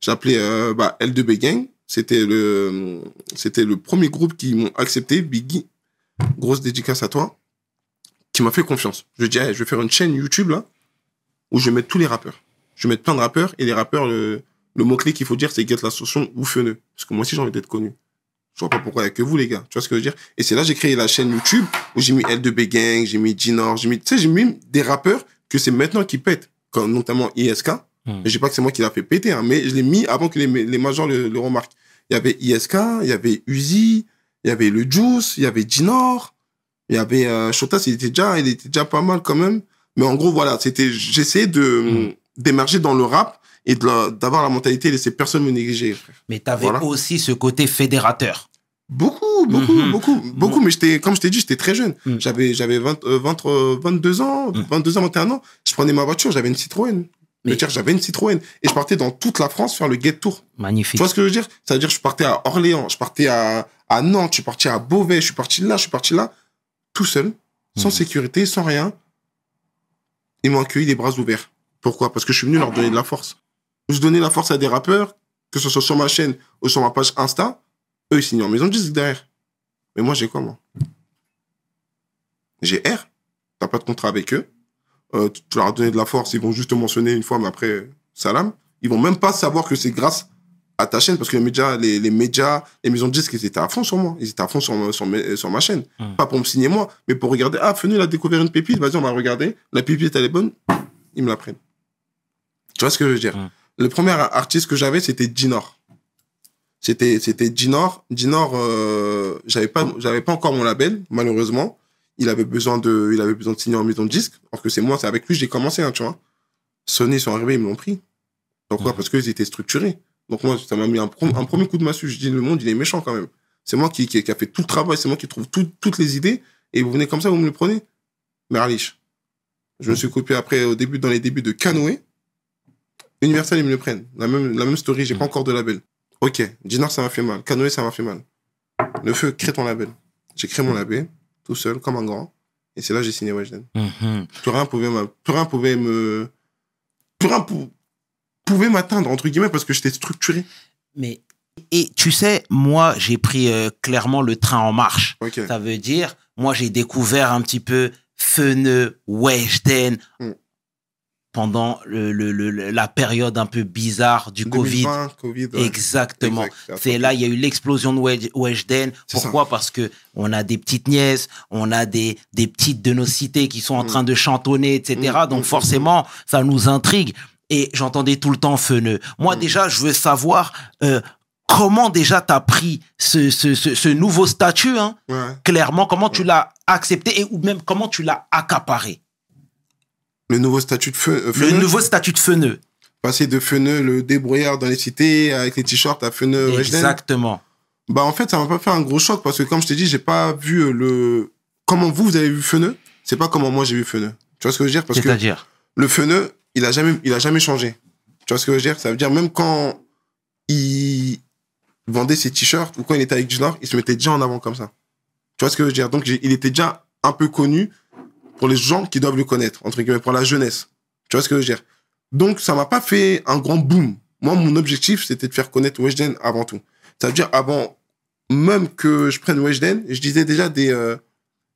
J'ai appelé euh, bah, L2B Gang. C'était le, c'était le premier groupe qui m'ont accepté, Biggie grosse dédicace à toi, qui m'a fait confiance. Je dis, hey, je vais faire une chaîne YouTube, là, où je vais mettre tous les rappeurs. Je vais mettre plein de rappeurs, et les rappeurs, le, le mot-clé qu'il faut dire, c'est Get la solution ou Feneux. Parce que moi aussi, j'ai envie d'être connu. Je vois pas pourquoi il y a que vous, les gars. Tu vois ce que je veux dire? Et c'est là que j'ai créé la chaîne YouTube, où j'ai mis L2B Gang, j'ai mis Ginor, j'ai mis, tu sais, j'ai mis des rappeurs que c'est maintenant qui pètent, comme notamment ISK. Mais je dis pas que c'est moi qui l'a fait péter, hein, mais je l'ai mis avant que les, les majors le, le remarquent. Il y avait ISK, il y avait Uzi, il y avait le Juice, il y avait Ginor, il y avait euh, Shotas, il était déjà, il était déjà pas mal quand même. Mais en gros, voilà, c'était, j'essayais de Mm. d'émerger dans le rap et la- d'avoir la mentalité de laisser personne me négliger. Mais t'avais Voilà. aussi ce côté fédérateur. Beaucoup, beaucoup, Mhm. beaucoup, beaucoup. Mais j'étais, comme je t'ai dit, j'étais très jeune. Mm. J'avais, j'avais 20, euh, 20, euh, 22 ans, Mm. 22 ans, 21 ans. Je prenais ma voiture, j'avais une Citroën. Je Mais- veux dire, j'avais une Citroën. Et je partais dans toute la France faire le Get Tour. Tu Magnifique. vois ce que je veux dire? Ça veut dire je partais à Orléans, je partais à, à Nantes, je suis parti à Beauvais, je suis parti là, je suis parti là, tout seul, sans Mhm. sécurité, sans rien. Ils m'ont accueilli les bras ouverts. Pourquoi? Parce que je suis venu leur donner de la force. Je donnais la force à des rappeurs, que ce soit sur ma chaîne ou sur ma page Insta. Eux, ils signent en maison de disque derrière. Mais moi, j'ai quoi, moi? J'ai R. T'as pas de contrat avec eux. Euh, tu leur as donné de la force, ils vont juste te mentionner une fois, mais après, salam. Ils vont même pas savoir que c'est grâce à ta chaîne, parce que les médias, les, les médias, les maisons de disques, ils étaient à fond sur moi. Ils étaient à fond sur, ma- sur, sur ma chaîne. Mm. Pas pour me signer moi, mais pour regarder. Ah, Fenu, il a découvert une pépite, vas-y, on va regarder. La pépite, elle est bonne. Ils me la prennent. Tu vois ce que je veux dire? Mm. Le premier artiste que j'avais, c'était Ginor. C'était c'était Ginor. Ginor, euh, j'avais pas j'avais pas encore mon label, malheureusement. Il avait besoin de il avait besoin de signer en maison de disque. Alors que c'est moi, c'est avec lui que j'ai commencé, hein, tu vois. Sony ils sont arrivés, ils me l'ont pris. Pourquoi? Mhm. Parce qu'ils étaient structurés. Donc moi, ça m'a mis un, pro- un premier coup de massue. Je dis, le monde, il est méchant quand même. C'est moi qui, qui, qui a fait tout le travail, c'est moi qui trouve tout- toutes les idées. Et vous venez comme ça, vous me le prenez Merlich. Je me suis copié après, au début, dans les débuts de Canoë. Universal, ils me le prennent. La même, la même story, j'ai pas encore de label. Ok, Dinar, ça m'a fait mal. Canoë, ça m'a fait mal. Le feu, crée ton label. J'ai créé mon label, tout seul, comme un grand. Et c'est là que j'ai signé Weshden. Mhm. Plus rien pouvait, m'a- plus rien pouvait me. Plus rien pou- pouvait m'atteindre, entre guillemets, parce que j'étais structuré. Mais et tu sais, moi, j'ai pris euh, clairement le train en marche. Ça veut dire, moi, j'ai découvert un petit peu Feneux, Weshden Mm. Pendant le, le- le- la période un peu bizarre du Covid. 2020, Covid. ouais. Exactement. Exact. C'est là, il y a eu l'explosion de Weshden. Ça. Pourquoi? Parce que on a des petites nièces, on a des, des petites de nos cités qui sont en Mm. train de chantonner, etc. Mm, Donc mm, forcément, ça nous intrigue. Et j'entendais tout le temps Feneux. Moi, déjà, je veux savoir euh, comment déjà t'as pris ce, ce, ce, ce nouveau statut, hein, Ouais. clairement, comment tu l'as accepté et ou même comment tu l'as accaparé? Le nouveau statut de feu. euh, Le nouveau statut de Feneux. Passer de Feneux, le débrouillard dans les cités, avec les t-shirts à Feneux. Exactement. Bah, en fait, ça m'a pas fait un gros choc parce que, comme je t'ai dit, j'ai pas vu euh, le. Comment vous, vous avez vu Feneux C'est pas comment moi j'ai vu Feneux. Tu vois ce que je veux dire? Parce que C'est-à-dire? le Feneux, il a jamais, il a jamais changé. Tu vois ce que je veux dire? Ça veut dire même quand il vendait ses t-shirts ou quand il était avec Ginor, il se mettait déjà en avant comme ça. Tu vois ce que je veux dire? Donc il était déjà un peu connu pour les gens qui doivent le connaître, entre guillemets, pour la jeunesse. Tu vois ce que je veux dire? Donc ça m'a pas fait un grand boom. Moi, mon objectif, c'était de faire connaître Weshden avant tout. Ça veut dire avant même que je prenne Weshden, je disais déjà des... euh,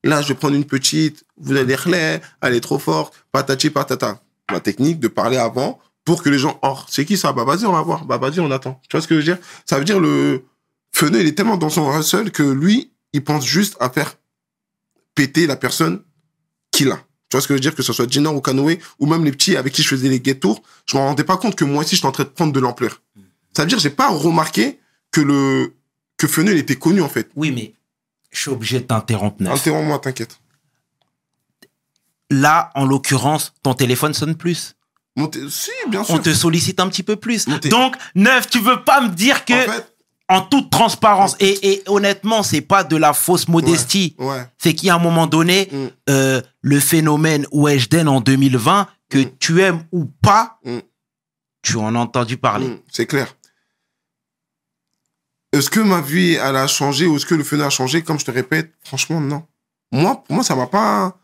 là, je vais prendre une petite, vous allez relais, elle est trop forte, patati patata. Ma technique de parler avant pour que les gens, oh, c'est qui ça? Bah vas-y, on va voir. Bah vas-y, on attend. Tu vois ce que je veux dire? Ça veut dire le Feneux, il est tellement dans son hustle que lui, il pense juste à faire péter la personne qu'il a. Tu vois ce que je veux dire Que ce soit Ginor ou Canoë, ou même les petits avec qui je faisais les get tours, je me rendais pas compte que moi aussi, j'étais en train de prendre de l'ampleur. Ça veut dire j'ai pas remarqué que le que Feneux, il était connu, en fait. Oui, mais je suis obligé de t'interrompre. Neuf. Interromps-moi, t'inquiète. Là, en l'occurrence, ton téléphone sonne plus. Mon té- Si, bien sûr. On te sollicite un petit peu plus. Donc, Neuf, tu veux pas me dire que, En fait, en toute transparence, et, et honnêtement, c'est pas de la fausse modestie, ouais. c'est qu'à un moment donné, Mm. euh, le phénomène Weshden en 2020, que Mm. tu aimes ou pas, Mm. tu en as entendu parler. C'est clair. Est-ce que ma vie, elle a changé ou est-ce que le Feneux a changé? Comme je te répète, franchement, non. Moi, pour moi, ça m'a pas...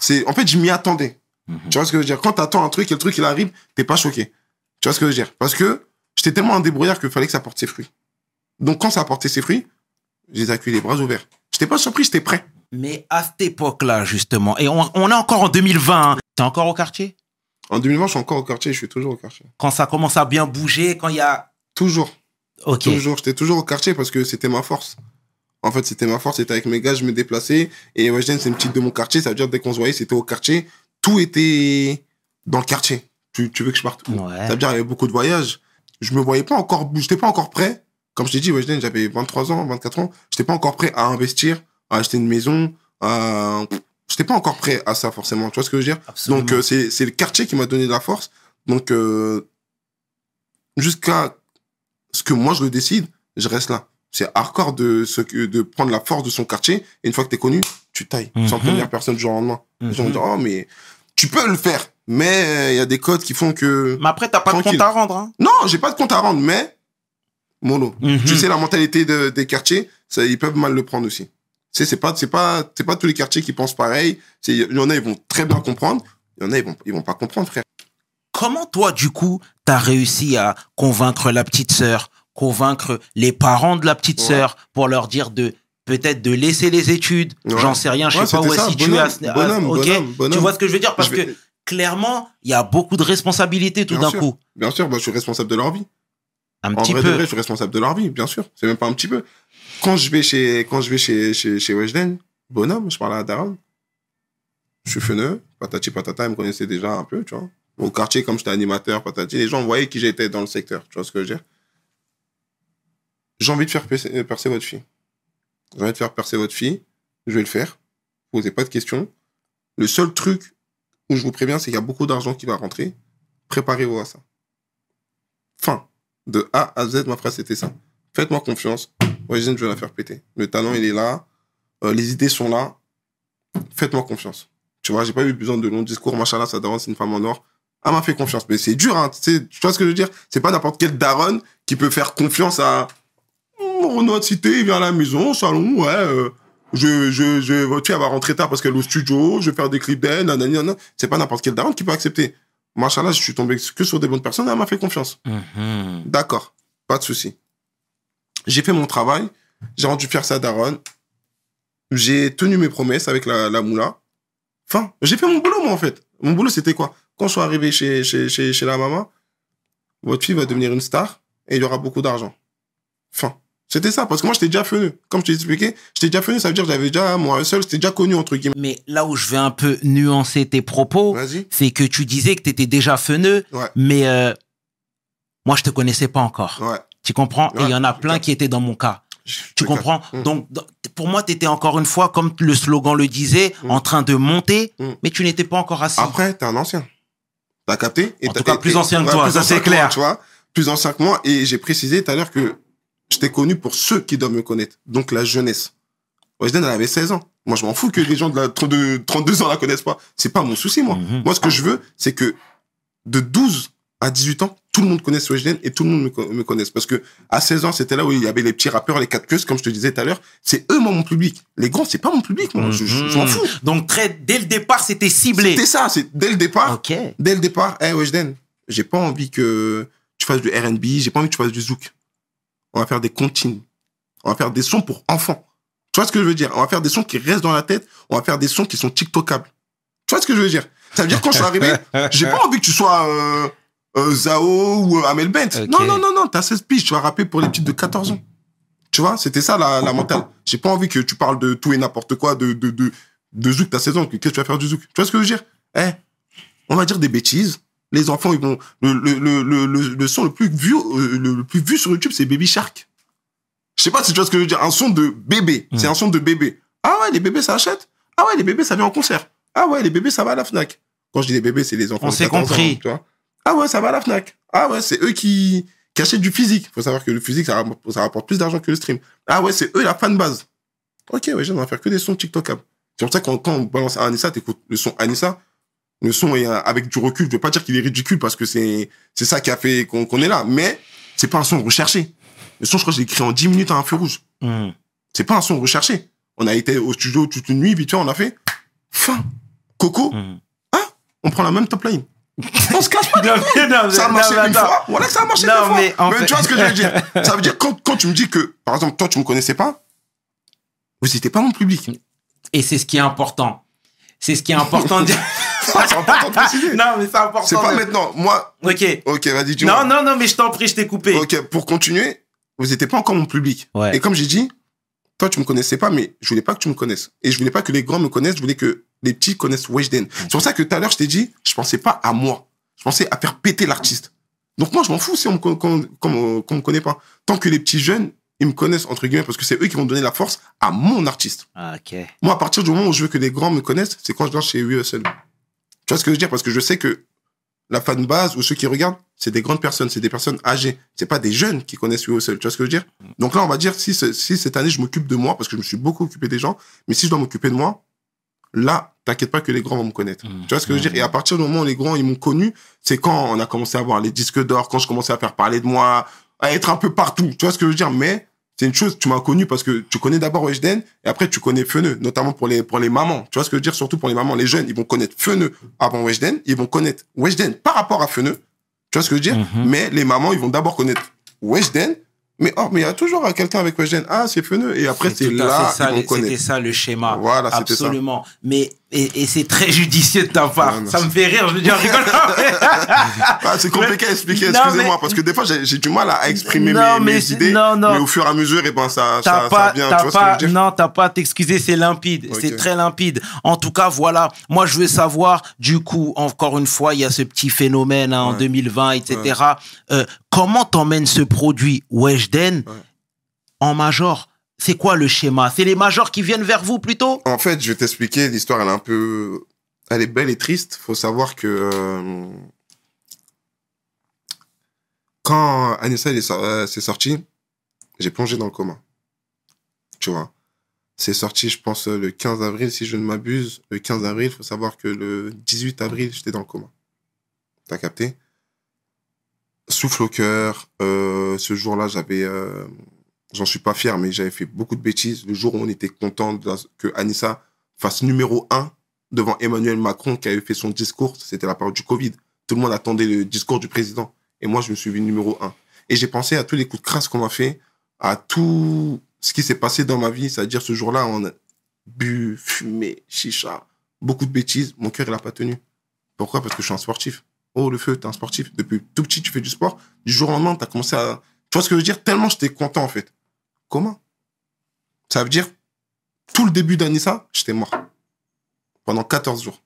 C'est... En fait, je m'y attendais. Mhm. Tu vois ce que je veux dire? Quand t'attends un truc et le truc, il arrive, t'es pas choqué. Tu vois ce que je veux dire? Parce que j'étais tellement un débrouillard qu'il fallait que ça porte ses fruits. Donc, quand ça a porté ses fruits, je les ai accueillis les bras ouverts. Je J'étais pas surpris, j'étais prêt. Mais à cette époque-là, justement, et on, on est encore en 2020, hein. t'es encore au quartier? En 2020, je suis encore au quartier, je suis toujours au quartier. Quand ça commence à bien bouger, quand il y a... Toujours. Ok. Toujours. J'étais toujours au quartier parce que c'était ma force. En fait, c'était ma force. C'était avec mes gars, je me déplaçais. Et Weshden, c'est une petite de mon quartier. Ça veut dire, dès qu'on se voyait, c'était au quartier. Tout était dans le quartier. Tu, tu veux que je parte où? Ouais. Ça veut dire, il y avait beaucoup de voyages. Je me voyais pas encore, j'étais pas encore prêt. Comme je t'ai dit, Weshden, j'avais 23 ans, 24 ans. J'étais pas encore prêt à investir, à acheter une maison. À... J'étais pas encore prêt à ça, forcément. Tu vois ce que je veux dire? Absolument. donc euh, c'est c'est le quartier qui m'a donné de la force. Donc euh, jusqu'à ce que moi je le décide, je reste là. C'est hardcore de ce que de prendre la force de son quartier. Et une fois que t'es connu, tu tailles sans Mhm. première personne du jour au lendemain. Les gens vont Mhm. dire oh mais tu peux le faire, mais euh, il y a des codes qui font que Mais après, t'as pas de compte à rendre. Hein. non j'ai pas de compte à rendre, mais mono. Mhm. Tu sais la mentalité de- des quartiers, ça, ils peuvent mal le prendre aussi. Tu sais, c'est pas c'est pas c'est pas tous les quartiers qui pensent pareil. Il y en a ils vont très bien comprendre, il y en a ils vont ils vont pas comprendre frère. Comment toi, du coup, t'as réussi à convaincre la petite sœur, convaincre les parents de la petite Ouais. sœur pour leur dire de peut-être de laisser les études? Ouais. J'en sais rien, je Ouais, sais pas où est situé à, bonhomme, à- bonhomme, bonhomme, bonhomme. Tu vois ce que je veux dire? Parce Je vais- que clairement, il y a beaucoup de responsabilités tout d'un coup. Bien sûr, je suis responsable de leur vie. Un En petit vrai peu. de vrai, je suis responsable de leur vie, bien sûr. C'est même pas un petit peu. Quand je vais chez, quand je vais chez, chez, chez Weshden, bonhomme, je parle à Daron. Je suis feneux, patati patata, ils me connaissaient déjà un peu, tu vois. Au quartier, comme j'étais animateur, patati, les gens voyaient qui j'étais dans le secteur, tu vois ce que je veux dire. J'ai envie de faire percer, percer votre fille. J'ai envie de faire percer votre fille, je vais le faire. Posez pas de questions. Le seul truc où je vous préviens, c'est qu'il y a beaucoup d'argent qui va rentrer. Préparez-vous à ça. Fin. De A à Z, ma phrase, c'était ça. Faites-moi confiance. Weshden, je vais la faire péter. Le talent, il est là. Euh, les idées sont là. Faites-moi confiance. Tu vois, j'ai pas eu besoin de longs discours. Machallah, sa daronne, c'est une femme en or. Elle m'a fait confiance. Mais c'est dur, hein. Tu vois ce que je veux dire? C'est pas n'importe quel daronne qui peut faire confiance à Hum, Renaud Cité, il vient à la maison, salon, ouais. euh, je, je, je, votre fille, elle va rentrer tard parce qu'elle est au studio, je vais faire des clips d'elle, nanani, nanana. C'est pas n'importe quel daronne qui peut accepter. Machallah, je suis tombé que sur des bonnes personnes, elle m'a fait confiance. Mhm. D'accord, pas de souci. J'ai fait mon travail, j'ai rendu fier sa daronne, j'ai tenu mes promesses avec la, la moula. Enfin, j'ai fait mon boulot, moi, en fait. Mon boulot, c'était quoi? Quand je suis arrivé chez, chez, chez, chez la maman, votre fille va devenir une star et il y aura beaucoup d'argent. Fin. C'était ça, parce que moi, j'étais déjà fenu. Comme je t'ai expliqué, j'étais déjà fenu, ça veut dire que j'avais déjà, moi seul, j'étais déjà connu, entre guillemets. Mais là où je vais un peu nuancer tes propos, c'est que tu disais que tu étais déjà feneux, Ouais, mais euh, moi, je te connaissais pas encore. ouais. Tu comprends? Et il y en a plein qui étaient dans mon cas. Tu comprends? Mm. Donc, pour moi, tu étais encore une fois, comme le slogan le disait, Mm. en train de monter, Mm. mais tu n'étais pas encore assis. Après, t'es un ancien. T'as capté? Et En t'as- tout cas, plus ancien que toi, ça, c'est moi, clair. tu vois, plus ancien que moi. Et j'ai précisé tout à l'heure que j'étais connu pour ceux qui doivent me connaître. Donc la jeunesse. Weshden, elle avait 16 ans. Moi, je m'en fous que les gens de la 32, 32 ans la connaissent pas. C'est pas mon souci, moi. Mhm. Moi, ce que je veux, c'est que de 12 à 18 ans, tout le monde connaisse Weshden et tout le monde me, co- me connaisse. Parce que à 16 ans, c'était là où il y avait les petits rappeurs, les quatre queues, comme je te disais tout à l'heure. C'est eux, moi, mon public. Les grands, c'est pas mon public, moi. Je, je- je m'en Mhm. fous. Donc, très, dès le départ, c'était ciblé. C'était ça, c'est dès le départ. Ok. Dès le départ, hey Weshden, j'ai pas envie que tu fasses du R&B, j'ai pas envie que tu fasses du zouk. On va faire des comptines. On va faire des sons pour enfants. Tu vois ce que je veux dire? On va faire des sons qui restent dans la tête. On va faire des sons qui sont TikTokables. Tu vois ce que je veux dire? Ça veut dire quand je suis arrivé, j'ai pas envie que tu sois euh, euh, Zao ou euh, Amel Bent. Ok. Non, non, non, non, t'as 16 piges, tu vas rapper pour les petites de 14 ans. Tu vois, c'était ça la, la mentale. J'ai pas envie que tu parles de tout et n'importe quoi, de, de, de, de zouk, t'as 16 ans, qu'est-ce que tu vas faire du zouk? Tu vois ce que je veux dire? Eh, on va dire des bêtises. Les enfants, ils vont. Le, le, le, le, son le plus vu, euh, le, plus vu sur YouTube, c'est Baby Shark. Je sais pas si tu vois ce que je veux dire. Un son de bébé. C'est Mm. un son de bébé. Ah ouais, les bébés, ça achète. Ah ouais, les bébés, ça vient en concert. Ah ouais, les bébés, ça va à la Fnac. Quand je dis les bébés, c'est les enfants. On s'est 14 ans, compris. tu vois. Ah ouais, ça va à la Fnac. Ah ouais, c'est eux qui, qui achètent du physique. Faut savoir que le physique, ça, rapporte- ça rapporte plus d'argent que le stream. Ah ouais, c'est eux la fan base. Ok, ouais, j'aimerais faire que des sons TikTokables. C'est pour ça que quand, quand on balance à Anissa, t'écoutes le son Anissa. Le son est euh, avec du recul. Je veux pas dire qu'il est ridicule parce que c'est, c'est ça qui a fait qu'on qu'on est là. Mais c'est pas un son recherché. Le son, je crois que je l'ai écrit en 10 minutes à un feu rouge. Mhm. C'est pas un son recherché. On a été au studio toute une nuit, vite fait, on a fait fin. Coco, Mhm. on prend la même top line. On se cache pas. Non, mais non, Ça a marché une fois. Voilà que ça a marché Non, deux fois. mais en fait- tu vois ce que je veux dire? Ça veut dire quand, quand tu me dis que, par exemple, toi, tu me connaissais pas, vous n'étiez pas mon public. Et c'est ce qui est important. C'est ce qui est important de dire. c'est important de préciser. non, mais c'est important. C'est pas de- maintenant. Moi, Ok. ok, vas-y, tu Non, non, non, mais je t'en prie, je t'ai coupé. Ok, pour continuer, vous n'étiez pas encore mon public. Ouais. Et comme j'ai dit, toi, tu me connaissais pas, mais je voulais pas que tu me connaisses. Et je voulais pas que les grands me connaissent, je voulais que les petits connaissent Weshden. C'est pour ça que tout à l'heure, je t'ai dit, je pensais pas à moi. Je pensais à faire péter l'artiste. Donc moi, je m'en fous si on me, con- me- connaît pas. Tant que les petits jeunes, ils me connaissent, entre guillemets, parce que c'est eux qui vont donner la force à mon artiste. Ah, ok. Moi, à partir du moment où je veux que les grands me connaissent, c'est quand je viens chez USL. Tu vois ce que je veux dire? Parce que je sais que la fan base ou ceux qui regardent, c'est des grandes personnes, c'est des personnes âgées. C'est pas des jeunes qui connaissent USL. Tu vois ce que je veux dire? Donc là, on va dire, si, si cette année, je m'occupe de moi, parce que je me suis beaucoup occupé des gens, mais si je dois m'occuper de moi, là, t'inquiète pas que les grands vont me connaître. Mhm. Tu vois ce que je veux dire? Et à partir du moment où les grands, ils m'ont connu, c'est quand on a commencé à avoir les disques d'or, quand je commençais à faire parler de moi, à être un peu partout. Tu vois ce que je veux dire? Mais c'est une chose, tu m'as connu parce que tu connais d'abord Weshden et après tu connais Feneux, notamment pour les, pour les mamans. Tu vois ce que je veux dire? Surtout pour les mamans, les jeunes, ils vont connaître Feneux avant Weshden, ils vont connaître Weshden par rapport à Feneux. Tu vois ce que je veux dire? Mhm. Mais les mamans, ils vont d'abord connaître Weshden. Mais oh, mais il y a toujours quelqu'un avec Weshden. Ah, c'est Feneux. Et après, c'est là ça, ils vont le- C'était ça le schéma. Voilà, c'était ça. Absolument. Mais, et, et c'est très judicieux de ta part. Ça me fait rire, je veux dire, en rigolant. Ah, c'est compliqué à expliquer, excusez-moi, mais- parce que des fois, j'ai du mal à exprimer Non, mes, mais mes idées. non, non. Mais au fur et à mesure, et ben, ça, ça, pas, ça vient. Tu vois ce que pas, je non, t'as pas à t'excuser, c'est limpide, c'est très limpide. En tout cas, voilà. Moi, je veux savoir, du coup, encore une fois, il y a ce petit phénomène hein, en Ouais. 2020, etc. Euh, comment t'emmènes ce produit Weshden Ouais. en major? C'est quoi le schéma? C'est les majors qui viennent vers vous plutôt? En fait, je vais t'expliquer, l'histoire, elle est un peu... Elle est belle et triste. Faut savoir que... euh, Quand Anissa elle est sor- euh, c'est sorti, j'ai plongé dans le coma. Tu vois? C'est sorti, je pense, le 15 avril, si je ne m'abuse. Le 15 avril, faut savoir que le 18 avril, j'étais dans le coma. T'as capté? Souffle au cœur. euh, ce jour-là, j'avais... J'en suis pas fier, mais j'avais fait beaucoup de bêtises. Le jour où on était content que Anissa fasse numéro un devant Emmanuel Macron qui avait fait son discours, c'était la période du Covid. Tout le monde attendait le discours du président. Et moi, je me suis vu numéro un. Et j'ai pensé à tous les coups de crasse qu'on m'a fait, à tout ce qui s'est passé dans ma vie. C'est-à-dire, ce jour-là, on a bu, fumé, chicha, beaucoup de bêtises. Mon cœur, il n'a pas tenu. Pourquoi? Parce que je suis un sportif. Oh, le feu, t'es un sportif. Depuis tout petit, tu fais du sport. Du jour au lendemain, t'as commencé à... Tu vois ce que je veux dire? Tellement j'étais content, en fait. Comment Ça veut dire, tout le début d'Anissa, j'étais mort. Pendant 14 jours.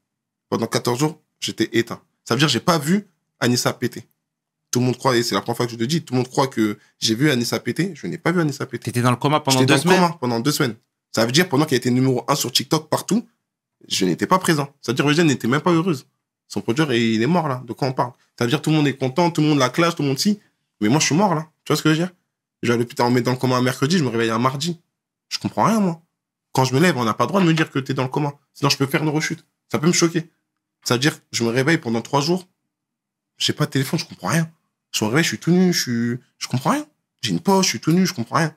Pendant 14 jours, j'étais éteint. Ça veut dire, j'ai pas vu Anissa péter. Tout le monde croit, et c'est la première fois que je te dis, tout le monde croit que j'ai vu Anissa péter. Je n'ai pas vu Anissa péter. T'étais dans le coma pendant J'étais deux dans le semaines coma pendant deux semaines. Ça veut dire, pendant qu'elle était numéro un sur TikTok partout, je n'étais pas présent. Ça veut dire, Eugène n'était même pas heureuse. Son producteur, il est mort là. De quoi on parle? Ça veut dire, tout le monde est content, tout le monde la classe, tout le monde si. Mais moi, je suis mort là. Tu vois ce que je veux dire? Je vais à l'hôpital, met dans le coma un mercredi, je me réveille un mardi. Je comprends rien, moi. Quand je me lève, on n'a pas le droit de me dire que tu es dans le coma. Sinon, je peux faire une rechute. Ça peut me choquer. Ça veut dire, je me réveille pendant trois jours. J'ai pas de téléphone, je comprends rien. Je me réveille, je suis tout nu, je suis, je comprends rien. J'ai une poche, je suis tout nu, je comprends rien.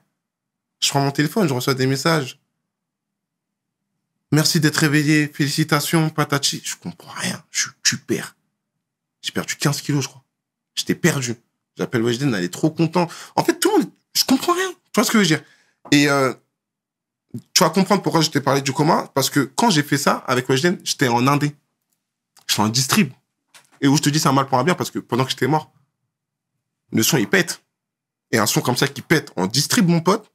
Je prends mon téléphone, je reçois des messages. Merci d'être réveillé, félicitations, patati. Je comprends rien, je suis super. J'ai perdu 15 kilos, je crois. J'étais perdu. J'appelle Weshden, elle est trop content. En fait, tout le monde, je comprends rien. Tu vois ce que je veux dire? Et euh, tu vas comprendre pourquoi je t'ai parlé du coma. Parce que quand j'ai fait ça avec Weshden, j'étais en Indé. J'étais en distrib. Et où je te dis, c'est un mal pour un bien parce que pendant que j'étais mort, le son, il pète. Et un son comme ça qui pète en distrib, mon pote,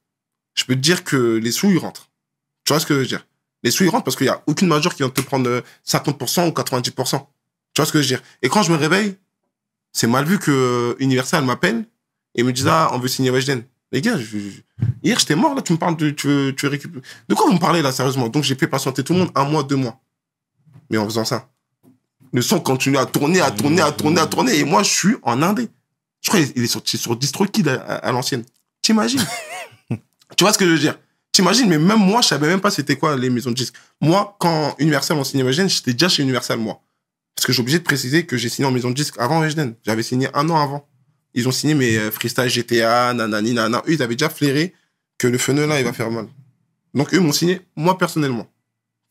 je peux te dire que les sous, ils rentrent. Tu vois ce que je veux dire? Les sous, ils rentrent parce qu'il n'y a aucune major qui vient te prendre euh, 50% ou 90%. Tu vois ce que je veux dire? Et quand je me réveille, c'est mal vu que euh, Universal m'appelle et me dise Ah, on veut signer Weshden. Les gars, je- hier, j'étais mort, là, tu me parles de. Tu veux, tu veux récupérer. De quoi vous me parlez, là, sérieusement? Donc, j'ai fait patienter tout le monde un mois, deux mois. Mais en faisant ça, le son continue à tourner, à tourner, à tourner, à tourner. Et moi, je suis en Indé. Je crois qu'il est sorti sur DistroKid à, à, à l'ancienne. T'imagines? Tu vois ce que je veux dire? T'imagines, mais même moi, je savais même pas c'était quoi les maisons de disques. Moi, quand Universal ont signé Weshden, j'étais déjà chez Universal, moi. Parce que j'ai obligé de préciser que j'ai signé en maison de disques avant Weshden. J'avais signé un an avant. Ils ont signé mes euh, freestyle GTA, nanani, nanana. Eux, ils avaient déjà flairé que le fenêtre là, il va faire mal. Donc, eux m'ont signé, moi, personnellement.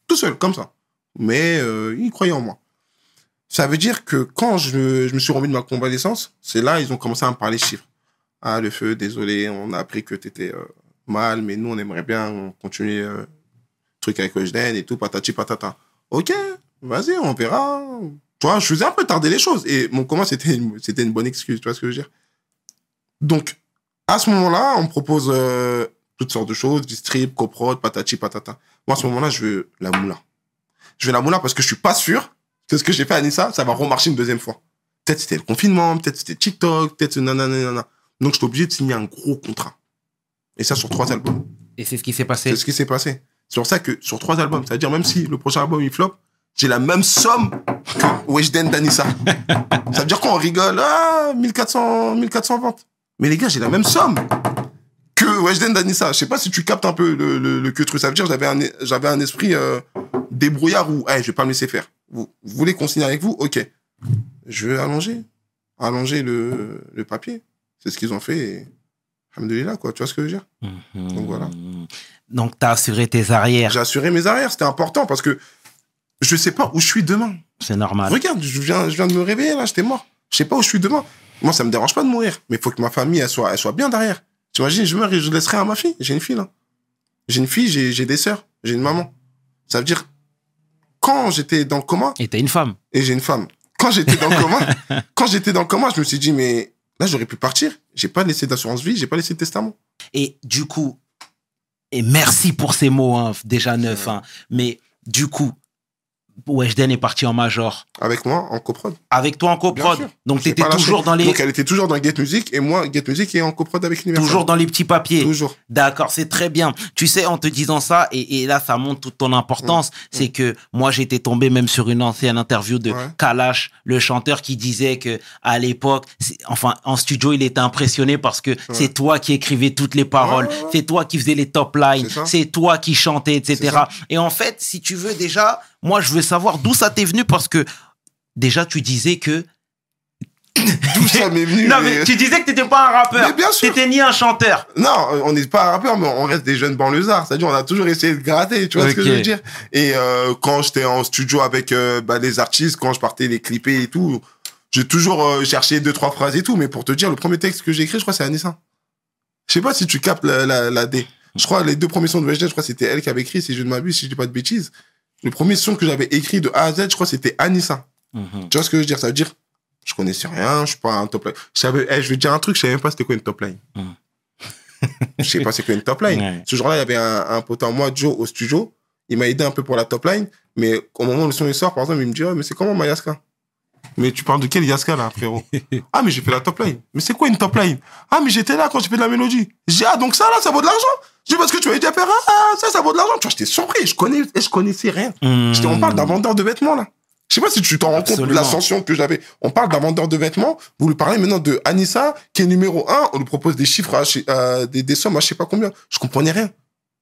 Tout seul, comme ça. Mais euh, ils croyaient en moi. Ça veut dire que quand je, me suis remis de ma convalescence, c'est là ils ont commencé à me parler chiffres. Ah, le feu, désolé, on a appris que tu étais mal, mais nous, on aimerait bien continuer euh, truc avec Weshden et tout, patati patata. Ok, vas-y, on verra. Tu vois, je faisais un peu tarder les choses. Et mon comment, c'était une, c'était une bonne excuse, tu vois ce que je veux dire? Donc, à ce moment-là, on me propose euh, toutes sortes de choses, du strip, coprod, patati patata. Moi, à ce moment-là, je veux la moula. Je veux la moula parce que je suis pas sûr que ce que j'ai fait à Nissa, ça va remarcher une deuxième fois. Peut-être c'était le confinement, peut-être c'était TikTok, peut-être nanana, nanana. Donc, j'étais obligé de signer un gros contrat. Et ça sur trois albums. Et c'est ce qui s'est passé. C'est ce qui s'est passé. C'est pour ça que sur trois albums, c'est-à-dire même si le prochain album il flop, j'ai la même somme que Weshden Danissa. ça veut dire qu'on rigole, ah, 1400, 1400 ventes. Mais les gars, j'ai la même somme que Weshden Danissa. Je sais pas si tu captes un peu le, le, le que truc. Ça veut dire j'avais un, j'avais un esprit euh, débrouillard où, hey, je vais pas me laisser faire. Vous, vous voulez qu'on signe avec vous? Ok. Je vais allonger. Allonger le, le papier. C'est ce qu'ils ont fait. Et... Alhamdoulilah, quoi. Tu vois ce que je veux dire? Donc voilà. Donc, t'as assuré tes arrières. J'ai assuré mes arrières. C'était important parce que je sais pas où je suis demain. C'est normal. Regarde, je viens, je viens de me réveiller là, j'étais mort. Je sais pas où je suis demain. Moi, ça me dérange pas de mourir, mais il faut que ma famille, elle soit, elle soit bien derrière. Tu imagines, je meurs et je laisserai à ma fille. J'ai une fille là. J'ai une fille, j'ai j'ai des sœurs, j'ai une maman. Ça veut dire, quand j'étais dans le coma, Et t'as une femme. et j'ai une femme, quand j'étais dans le coma, quand j'étais dans le coma, je me suis dit, mais là, j'aurais pu partir. J'ai pas laissé d'assurance vie, j'ai pas laissé de testament. Et du coup, et merci pour ces mots, hein, déjà neufs, hein, mais du coup, Weshden est parti en major. Avec moi, en coprod. Avec toi en coprod. Donc, t'étais toujours dans les, Donc, elle était toujours dans Get Music, et moi, Get Music est en coprod avec Universal. toujours dans les petits papiers. Toujours. D'accord, c'est très bien. Tu sais, en te disant ça, et, et là, ça montre toute ton importance, c'est que moi, j'étais tombé même sur une ancienne interview de Mm. Ouais. Kalash, le chanteur, qui disait que à l'époque, enfin, en studio, il était impressionné parce que c'est toi qui écrivais toutes les paroles, Ouais, c'est toi qui faisais les top lines, C'est toi qui chantais, etc. Et en fait, si tu veux déjà, moi, je veux savoir d'où ça t'est venu parce que déjà, tu disais que D'où ça m'est venu. non, mais- mais tu disais que t'étais pas un rappeur. Mais bien sûr. T'étais ni un chanteur. Non, on n'est pas un rappeur, mais on reste des jeunes banlieusards. C'est-à-dire, on a toujours essayé de gratter, tu vois ce que je veux dire Et euh, quand j'étais en studio avec euh, bah, les artistes, quand je partais les clipper et tout, j'ai toujours euh, cherché deux, trois phrases et tout. Mais pour te dire, le premier texte que j'ai écrit, je crois, c'est Anissa. Je sais pas si tu captes la, la, la D. Je crois, les deux premiers sons de VHD, je crois, que c'était elle qui avait écrit, si je ne m'abuse, si je dis pas de bêtises. Le premier son que j'avais écrit de A à Z, je crois, c'était Anissa. Mhm. Tu vois ce que je veux dire? Ça veut dire, je connaissais rien, je suis pas un top line. Je savais, eh, je vais te dire un truc, je savais même pas c'était quoi une top line. Mm. je sais pas c'est quoi une top line. Ouais. Ce jour-là, il y avait un, un pote à moi, Joe, au studio. Il m'a aidé un peu pour la top line. Mais au moment où le son il sort, par exemple, il me dit, oh, mais c'est comment ma Yaska Mais tu parles de quel Yaska là, frérot? Ah, mais j'ai fait la top line. Mais c'est quoi une top line? Ah, mais j'étais là quand j'ai fait de la mélodie. J'ai dit, ah, donc ça là, ça vaut de l'argent? Je dis, parce que tu m'avais dit à faire, ah, ça, ça vaut de l'argent. Tu vois, j'étais surpris. Je, connais, je connaissais rien. J'étais- On parle d'un vendeur de vêtements, là. Je sais pas si tu t'en rends compte de l'ascension que j'avais. On parle d'un vendeur de vêtements. Vous lui parlez maintenant de Anissa, qui est numéro un. On lui propose des chiffres, à, à- des, des sommes à je sais pas combien. Je comprenais rien.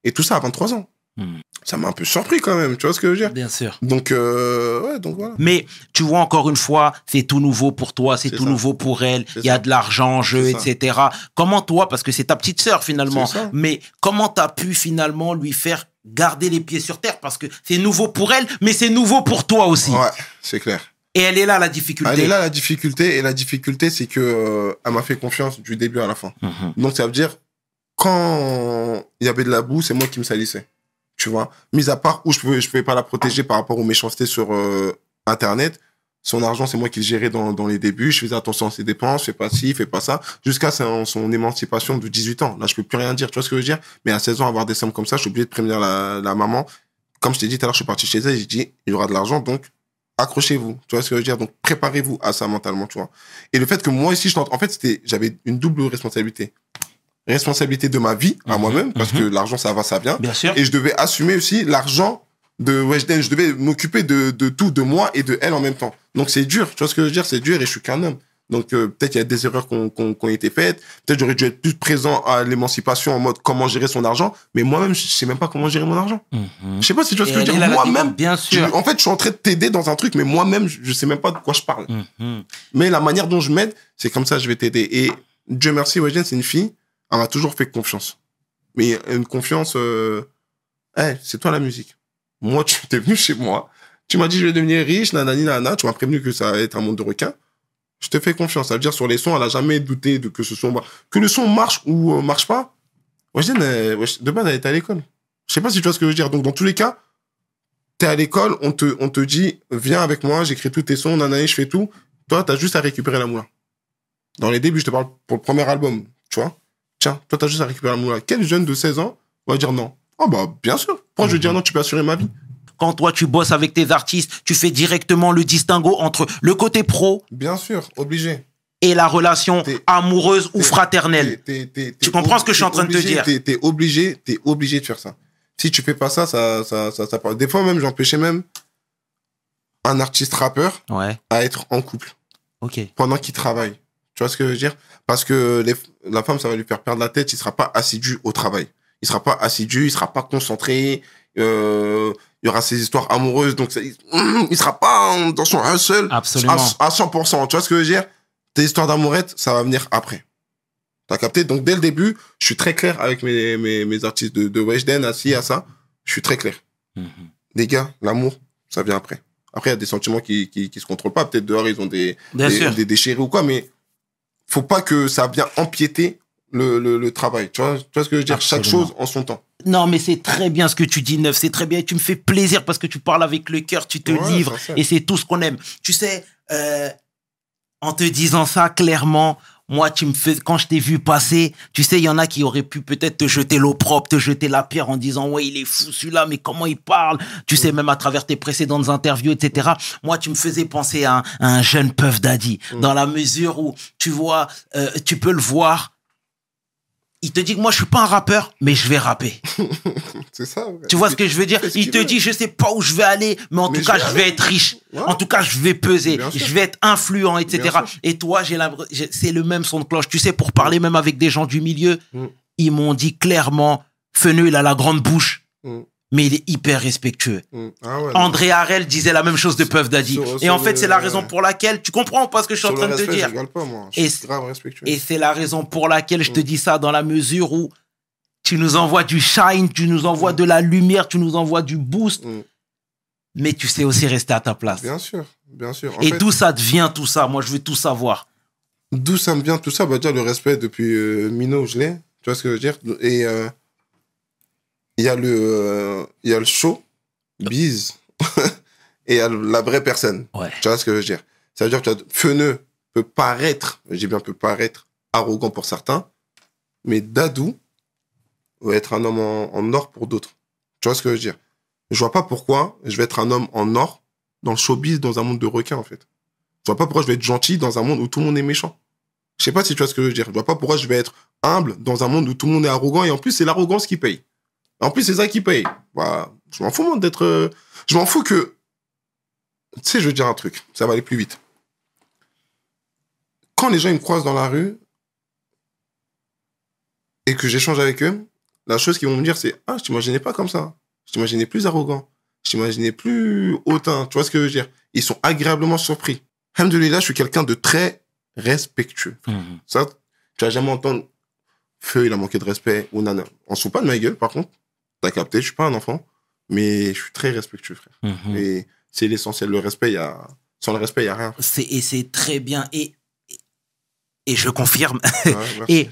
Et tout ça à 23 ans. Hmm. Ça m'a un peu surpris quand même. Tu vois ce que je veux dire? Bien sûr. Donc, euh, ouais, donc voilà. Mais tu vois, encore une fois, c'est tout nouveau pour toi, c'est tout ça. nouveau pour elle. Il y a ça. de l'argent en jeu, ça. etc. Comment toi, parce que c'est ta petite sœur finalement, mais comment t'as pu finalement lui faire garder les pieds sur terre? Parce que c'est nouveau pour elle, mais c'est nouveau pour toi aussi. Ouais, c'est clair. Et elle est là la difficulté. Elle est là la difficulté. Et la difficulté, c'est que euh, elle m'a fait confiance du début à la fin. Mhm. Donc, ça veut dire, quand il y avait de la boue, c'est moi qui me salissais. Tu vois Mis à part où je pouvais, je pouvais pas la protéger par rapport aux méchancetés sur euh, Internet. Son argent, c'est moi qui le gérais dans, dans les débuts. Je faisais attention à ses dépenses, fais pas ci, fais pas ça. Jusqu'à son, émancipation de 18 ans. Là, je peux plus rien dire. Tu vois ce que je veux dire? Mais à 16 ans, avoir des sommes comme ça, je suis obligé de prévenir la, maman. Comme je t'ai dit tout à l'heure, je suis parti chez elle. J'ai dit, il y aura de l'argent, donc accrochez-vous. Tu vois ce que je veux dire? Donc, préparez-vous à ça mentalement, tu vois. Et le fait que moi ici, je en fait, j'avais une double responsabilité. Responsabilité de ma vie à Mhm, moi-même, parce mhm. que l'argent, ça va, ça vient. Bien sûr. Et je devais assumer aussi l'argent de Weshden. Je devais m'occuper de, de tout, de moi et de elle en même temps. Donc c'est dur, tu vois ce que je veux dire? C'est dur et je suis qu'un homme. Donc euh, peut-être il y a des erreurs qui ont ont été faites. Peut-être j'aurais dû être plus présent à l'émancipation en mode comment gérer son argent. Mais moi-même, je sais même pas comment gérer mon argent. Mhm. Je sais pas si tu vois ce que je veux dire. Moi-même, Bien je- sûr. en fait, je suis en train de t'aider dans un truc, mais moi-même, je, sais même pas de quoi je parle. Mhm. Mais la manière dont je m'aide, c'est comme ça que je vais t'aider. Et Dieu merci, Weshden, c'est une fille, elle m'a toujours fait confiance. Mais une confiance, euh, hey, c'est toi la musique. Moi, tu t'es venu chez moi, tu m'as dit je vais devenir riche, nanani, nanana, tu m'as prévenu que ça allait être un monde de requins. Je te fais confiance. Ça veut dire sur les sons, elle a jamais douté de que ce son, que le son marche ou euh, marche pas. Weshden, euh, de base, elle était à l'école. Je sais pas si tu vois ce que je veux dire. Donc, dans tous les cas, t'es à l'école, on te, on te dit, viens avec moi, j'écris tous tes sons, nanaï, je fais tout. Toi, t'as juste à récupérer la moula. Dans les débuts, je te parle pour le premier album, tu vois. Tiens, toi, t'as juste à récupérer la moula. Quel jeune de 16 ans va dire non? Oh, bah, bien sûr. Pourquoi je veux dire non, tu peux assurer ma vie Quand toi, tu bosses avec tes artistes, tu fais directement le distinguo entre le côté pro Bien sûr, obligé. et la relation amoureuse ou fraternelle. Tu comprends ce que je suis en train de te dire? T'es obligé, t'es obligé de faire ça. Si tu fais pas ça, ça, ça, ça. Des fois même, j'empêchais même un artiste rappeur Ouais, à être en couple ok. pendant qu'il travaille. Tu vois ce que je veux dire? Parce que les- la femme, ça va lui faire perdre la tête. Il sera pas assidu au travail. Il sera pas assidu. Il sera pas concentré. Euh, il y aura ses histoires amoureuses. Donc, ça- il, il sera pas dans son hustle Absolument. à, à 100%. Tu vois ce que je veux dire? Tes histoires d'amourette, ça va venir après. T'as capté? Donc, dès le début, je suis très clair avec mes, mes, mes artistes de, de Weshden, assis à ça. Je suis très clair. Mhm. Les gars, l'amour, ça vient après. Après, il y a des sentiments qui, qui, qui se contrôlent pas. Peut-être dehors, ils ont des, des, des déchirés ou quoi, mais faut pas que ça vienne empiéter le, le, le travail. Tu vois, tu vois ce que je veux dire? Chaque chose en son temps. Non, mais c'est très bien ce que tu dis, Neuf. C'est très bien. Et tu me fais plaisir parce que tu parles avec le cœur, tu te Ouais, livres. Et c'est tout ce qu'on aime. Tu sais, euh, en te disant ça clairement, moi, tu me fais, quand je t'ai vu passer, tu sais, il y en a qui auraient pu peut-être te jeter l'eau propre, te jeter la pierre en disant, ouais, il est fou celui-là, mais comment il parle? Tu sais, même à travers tes précédentes interviews, etc. Moi, tu me faisais penser à un, à un jeune Puff Daddy, Mm. dans la mesure où, tu vois, euh, tu peux le voir. Il te dit que moi, je suis pas un rappeur, mais je vais rapper. C'est ça. ouais. Tu vois ce que je veux dire? Il te veut. dit, je sais pas où je vais aller, mais en Mais tout je cas, vais je vais être riche. Ouais. En tout cas, je vais peser. Je vais être influent, etc. Et toi, j'ai c'est le même son de cloche. Tu sais, pour parler même avec des gens du milieu, Mm. ils m'ont dit clairement, Feneux, il a la grande bouche, Mm. Mais il est hyper respectueux. Mm. Ah ouais, André Harel disait la même chose de Puff Daddy. sur- Et en fait, c'est la raison pour laquelle, tu comprends pas ce que je suis en train de te dire je pas, moi. Je suis c'est- grave respectueux. et c'est la raison pour laquelle je te Mm. dis ça dans la mesure où tu nous envoies du shine, tu nous envoies de la lumière, tu nous envoies du boost, Mm. mais tu sais aussi rester à ta place. Bien sûr, bien sûr. En Et fait, d'où ça devient tout ça? Moi, je veux tout savoir. d'où ça me vient tout ça? Bah déjà le respect depuis euh, Mino je l'ai tu vois ce que je veux dire? Et euh, il y a le euh, il y a le show bise et il y a la vraie personne Ouais. tu vois ce que je veux dire? Ça veut dire que Feneux peut paraître dis bien peut paraître arrogant pour certains mais Dadou va être un homme en, en or pour d'autres tu vois ce que je veux dire? Je vois pas pourquoi je vais être un homme en or dans le showbiz dans un monde de requins en fait je vois pas pourquoi je vais être gentil dans un monde où tout le monde est méchant. Je sais pas si tu vois ce que je veux dire. Je vois pas pourquoi je vais être humble dans un monde où tout le monde est arrogant et en plus c'est l'arrogance qui paye. En plus c'est ça qui paye. Bah, je m'en fous moi d'être. euh, Je m'en fous que. Tu sais, je veux dire un truc. Ça va aller plus vite. Quand les gens ils me croisent dans la rue et que j'échange avec eux, la chose qu'ils vont me dire c'est ah je t'imaginais pas comme ça. Je t'imaginais plus arrogant. Je t'imaginais plus hautain. Tu vois ce que je veux dire? Ils sont agréablement surpris. Alhamdoulilah, je suis quelqu'un de très respectueux. Ça, tu vas jamais entendre Feu, il a manqué de respect ou nana. On se fout pas de ma gueule, par contre. T'as capté, je suis pas un enfant, mais je suis très respectueux, frère. Mhm. Et c'est l'essentiel. Le respect, y a... sans le respect, il y a rien. C'est- Et c'est très bien. Et, et je confirme. Ouais. Et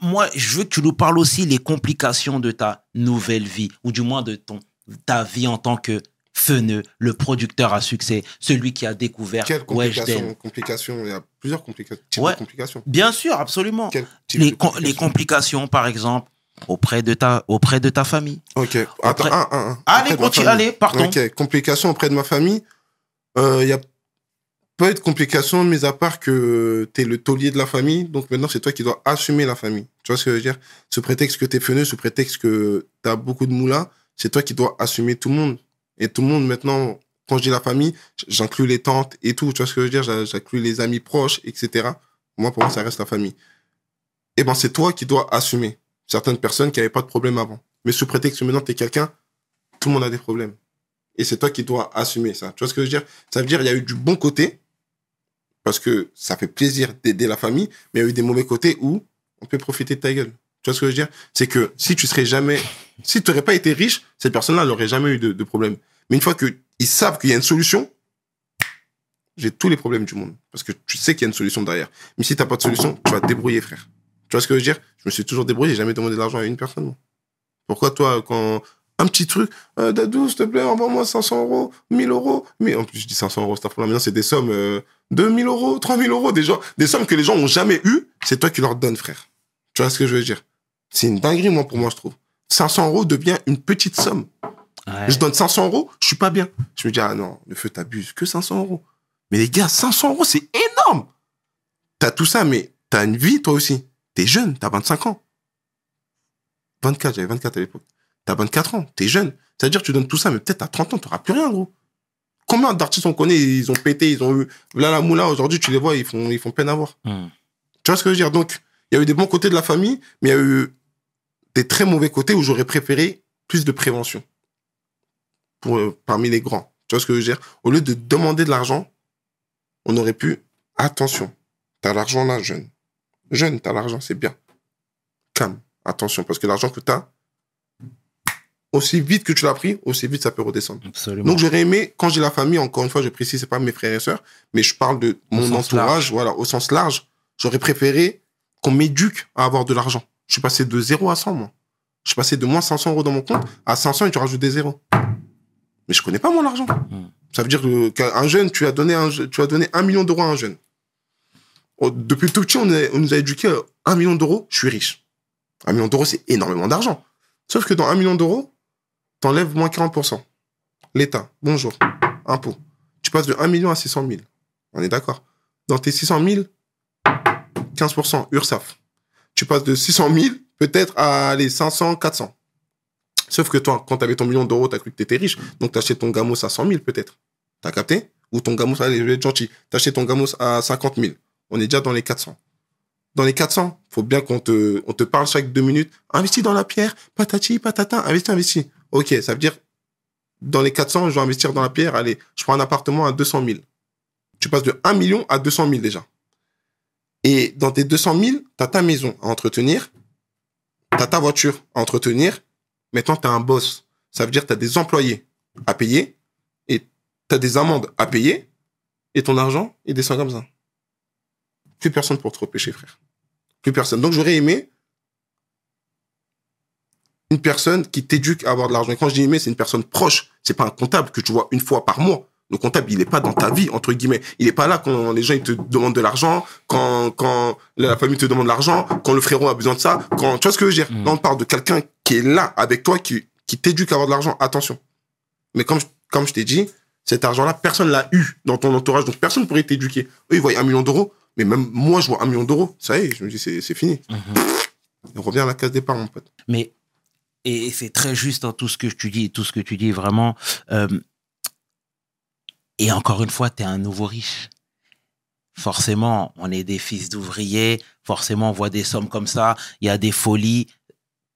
moi, je veux que tu nous parles aussi les complications de ta nouvelle vie, ou du moins de ton, ta vie en tant que Feneux, le producteur à succès, celui qui a découvert Quelles complications, complications Il y a plusieurs complications. types Ouais. de complications. Bien sûr, absolument. Les, les complications, par exemple, auprès de ta, auprès de ta famille. Ok. Attends, Auprès- un, un, un. Allez, continue, allez, partons. Ok, complications auprès de ma famille. Euh, Il y a pas de complications, mis à part que tu es le taulier de la famille. Donc maintenant, c'est toi qui dois assumer la famille. Tu vois ce que je veux dire? Ce prétexte que tu es feneux, ce prétexte que tu as beaucoup de moulins, c'est toi qui dois assumer tout le monde. Et tout le monde, maintenant, quand je dis la famille, j'inclus les tantes et tout. Tu vois ce que je veux dire? J'inclus les amis proches, etc. Moi, pour moi, ça reste la famille. Et ben, c'est toi qui dois assumer certaines personnes qui n'avaient pas de problème avant. Mais sous prétexte que maintenant, tu es quelqu'un, tout le monde a des problèmes. Et c'est toi qui dois assumer ça. Tu vois ce que je veux dire? Ça veut dire qu'il y a eu du bon côté, parce que ça fait plaisir d'aider la famille, mais il y a eu des mauvais côtés où on peut profiter de ta gueule. Tu vois ce que je veux dire? C'est que si tu serais jamais... Si tu n'aurais pas été riche, cette personne-là n'aurait jamais eu de, de problème. Mais une fois qu'ils savent qu'il y a une solution, j'ai tous les problèmes du monde. Parce que tu sais qu'il y a une solution derrière. Mais si tu n'as pas de solution, tu vas te débrouiller, frère. Tu vois ce que je veux dire? Je me suis toujours débrouillé, j'ai jamais demandé de l'argent à une personne. Pourquoi toi, quand un petit truc, euh, Dadou, s'il te plaît, envoie-moi 500 euros, 1000 euros. Mais en plus, je dis 500 euros, c'est maintenant, c'est des sommes, euh, 2000 euros, 3000 euros, des, gens, des sommes que les gens ont jamais eues, c'est toi qui leur donnes, frère. Tu vois ce que je veux dire? C'est une dinguerie, moi, pour moi, je trouve. 500 euros devient une petite somme. Ouais. Je donne 500 euros, je suis pas bien. Je me dis, ah non, le feu t'abuse, que 500 euros. Mais les gars, 500 euros, c'est énorme. T'as tout ça, mais t'as une vie, toi aussi. T'es jeune, t'as 25 ans. 24, j'avais 24 à l'époque. T'as 24 ans, t'es jeune. C'est-à-dire que tu donnes tout ça, mais peut-être à 30 ans, t'auras plus rien, gros. Combien d'artistes on connaît, ils ont pété, ils ont eu. Là, la moula, aujourd'hui, tu les vois, ils font, ils font peine à voir. Hmm. Tu vois ce que je veux dire? Donc, il y a eu des bons côtés de la famille, mais il y a eu des très mauvais côtés où j'aurais préféré plus de prévention pour, euh, parmi les grands. Tu vois ce que je veux dire? Au lieu de demander de l'argent, on aurait pu... Attention, t'as l'argent là, jeune. Jeune, t'as l'argent, c'est bien. Calme, attention, parce que l'argent que t'as, aussi vite que tu l'as pris, aussi vite ça peut redescendre. Absolument. Donc j'aurais aimé, quand j'ai la famille, encore une fois, je précise, c'est pas mes frères et sœurs, mais je parle de mon entourage, large. voilà, au sens large. J'aurais préféré qu'on m'éduque à avoir de l'argent. Je suis passé de 0 à 100, moi. Je suis passé de moins 500 euros dans mon compte à 500 et tu rajoutes des zéros. Mais je connais pas mon argent. Hmm. Ça veut dire qu'un jeune, tu as donné un, je- tu as donné un million d'euros à un jeune. Oh, Depuis tout petit, on, on nous a éduqué à un million d'euros, je suis riche. Un million d'euros, c'est énormément d'argent. Sauf que dans un million d'euros, t'enlèves moins 40%. L'État, bonjour, impôt. Tu passes de 1 million à 600 000. On est d'accord. Dans tes 600 000, 15% URSAF. Tu passes de 600 000 peut-être à les 500, 400. Sauf que toi, quand t'avais ton million d'euros, t'as cru que t'étais riche. Donc t'achètes ton gamos à 100 000 peut-être. T'as capté? Ou ton gamos, allez, je vais être gentil. T'achètes ton gamos à 50 000. On est déjà dans les 400. Dans les 400, faut bien qu'on te, on te parle chaque deux minutes. Investis dans la pierre, patati, patata, investis, investis. Ok, ça veut dire, dans les 400, je vais investir dans la pierre. Allez, je prends un appartement à 200 000. Tu passes de 1 million à 200 000 déjà. Et dans tes 200 000, t'as ta maison à entretenir, t'as ta voiture à entretenir. Maintenant, t'as un boss. Ça veut dire que t'as des employés à payer et t'as des amendes à payer et ton argent, il descend comme ça. Plus personne pour te repêcher, frère. Plus personne. Donc, j'aurais aimé une personne qui t'éduque à avoir de l'argent. Et quand je dis aimer, c'est une personne proche. C'est pas un comptable que tu vois une fois par mois. Le comptable, il est pas dans ta vie, entre guillemets. Il est pas là quand les gens ils te demandent de l'argent, quand, quand la famille te demande de l'argent, quand le frérot a besoin de ça, quand, tu vois ce que je veux dire? Mm. Là, on parle de quelqu'un qui est là avec toi, qui, qui t'éduque à avoir de l'argent. Attention. Mais comme, je- comme je t'ai dit, cet argent-là, personne l'a eu dans ton entourage, donc personne pourrait t'éduquer. Eux, ils voient un million d'euros, mais même moi, je vois un million d'euros. Ça y est, je me dis, c'est, fini. Mhm. On revient à la case départ, mon pote. Mais et c'est très juste dans tout ce que tu dis, tout ce que tu dis vraiment. euh, et encore une fois, tu es un nouveau riche. Forcément, on est des fils d'ouvriers. Forcément, on voit des sommes comme ça. Il y a des folies.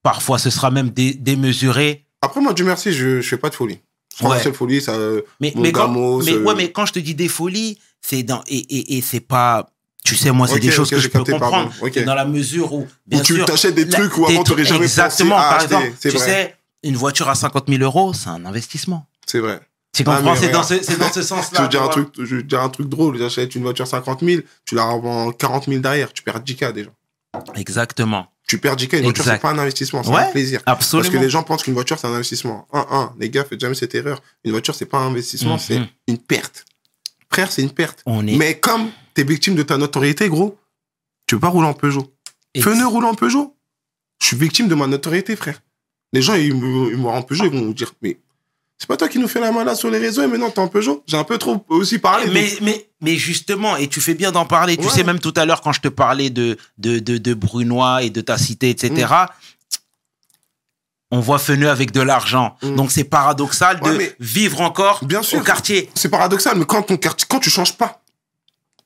Parfois, ce sera même dé- démesuré. Après, moi, Dieu merci, je, je fais pas de folie. Ouais. seule folie, ça, Mais, Mon mais, quand, mais, euh, ouais, mais quand je te dis des folies, c'est dans et, et, et c'est pas. Tu sais, moi, c'est Ok, des choses ok, que j'ai je peux comprendre. Ok. C'est Dans la mesure où, bien où tu t'achètes des la- trucs où avant, t'aurais trucs- jamais Exactement, pensé à par acheter. exemple, tu vrai. sais, une voiture à 50 000 euros, c'est un investissement. C'est vrai. Tu Ah, comprends C'est dans ce, ce Je sens-là. veux dire un tu truc, je veux dire un truc drôle. J'achète une voiture 50 000, tu la revends 40 000 derrière, tu perds 10K déjà. Exactement. Tu perds 10K, une voiture, c'est pas un investissement, c'est Ouais, un plaisir. Absolument. Parce que les gens pensent qu'une voiture, c'est un investissement. Un, un, les gars, faites jamais cette erreur. Une voiture, c'est pas un investissement, Mhm. c'est une perte. Frère, c'est une perte. On est. Mais comme t'es victime de ta notoriété, gros, tu peux pas rouler en Peugeot. Feneux roule en Peugeot. Je suis victime de ma notoriété, frère. Les gens, ils me ils me voient en Peugeot, ils vont me dire, mais c'est pas toi qui nous fais la malade sur les réseaux et maintenant t'es en Peugeot? J'ai un peu trop aussi parlé. mais, mais, mais justement, et tu fais bien d'en parler. Tu sais, même tout à l'heure, quand je te parlais de, de, de, de Brunois et de ta cité, etc., on voit Feneux avec de l'argent. Mm. Donc, c'est paradoxal Ouais, de vivre encore Bien sûr. au quartier. C'est paradoxal, mais quand, ton quartier, quand tu changes pas,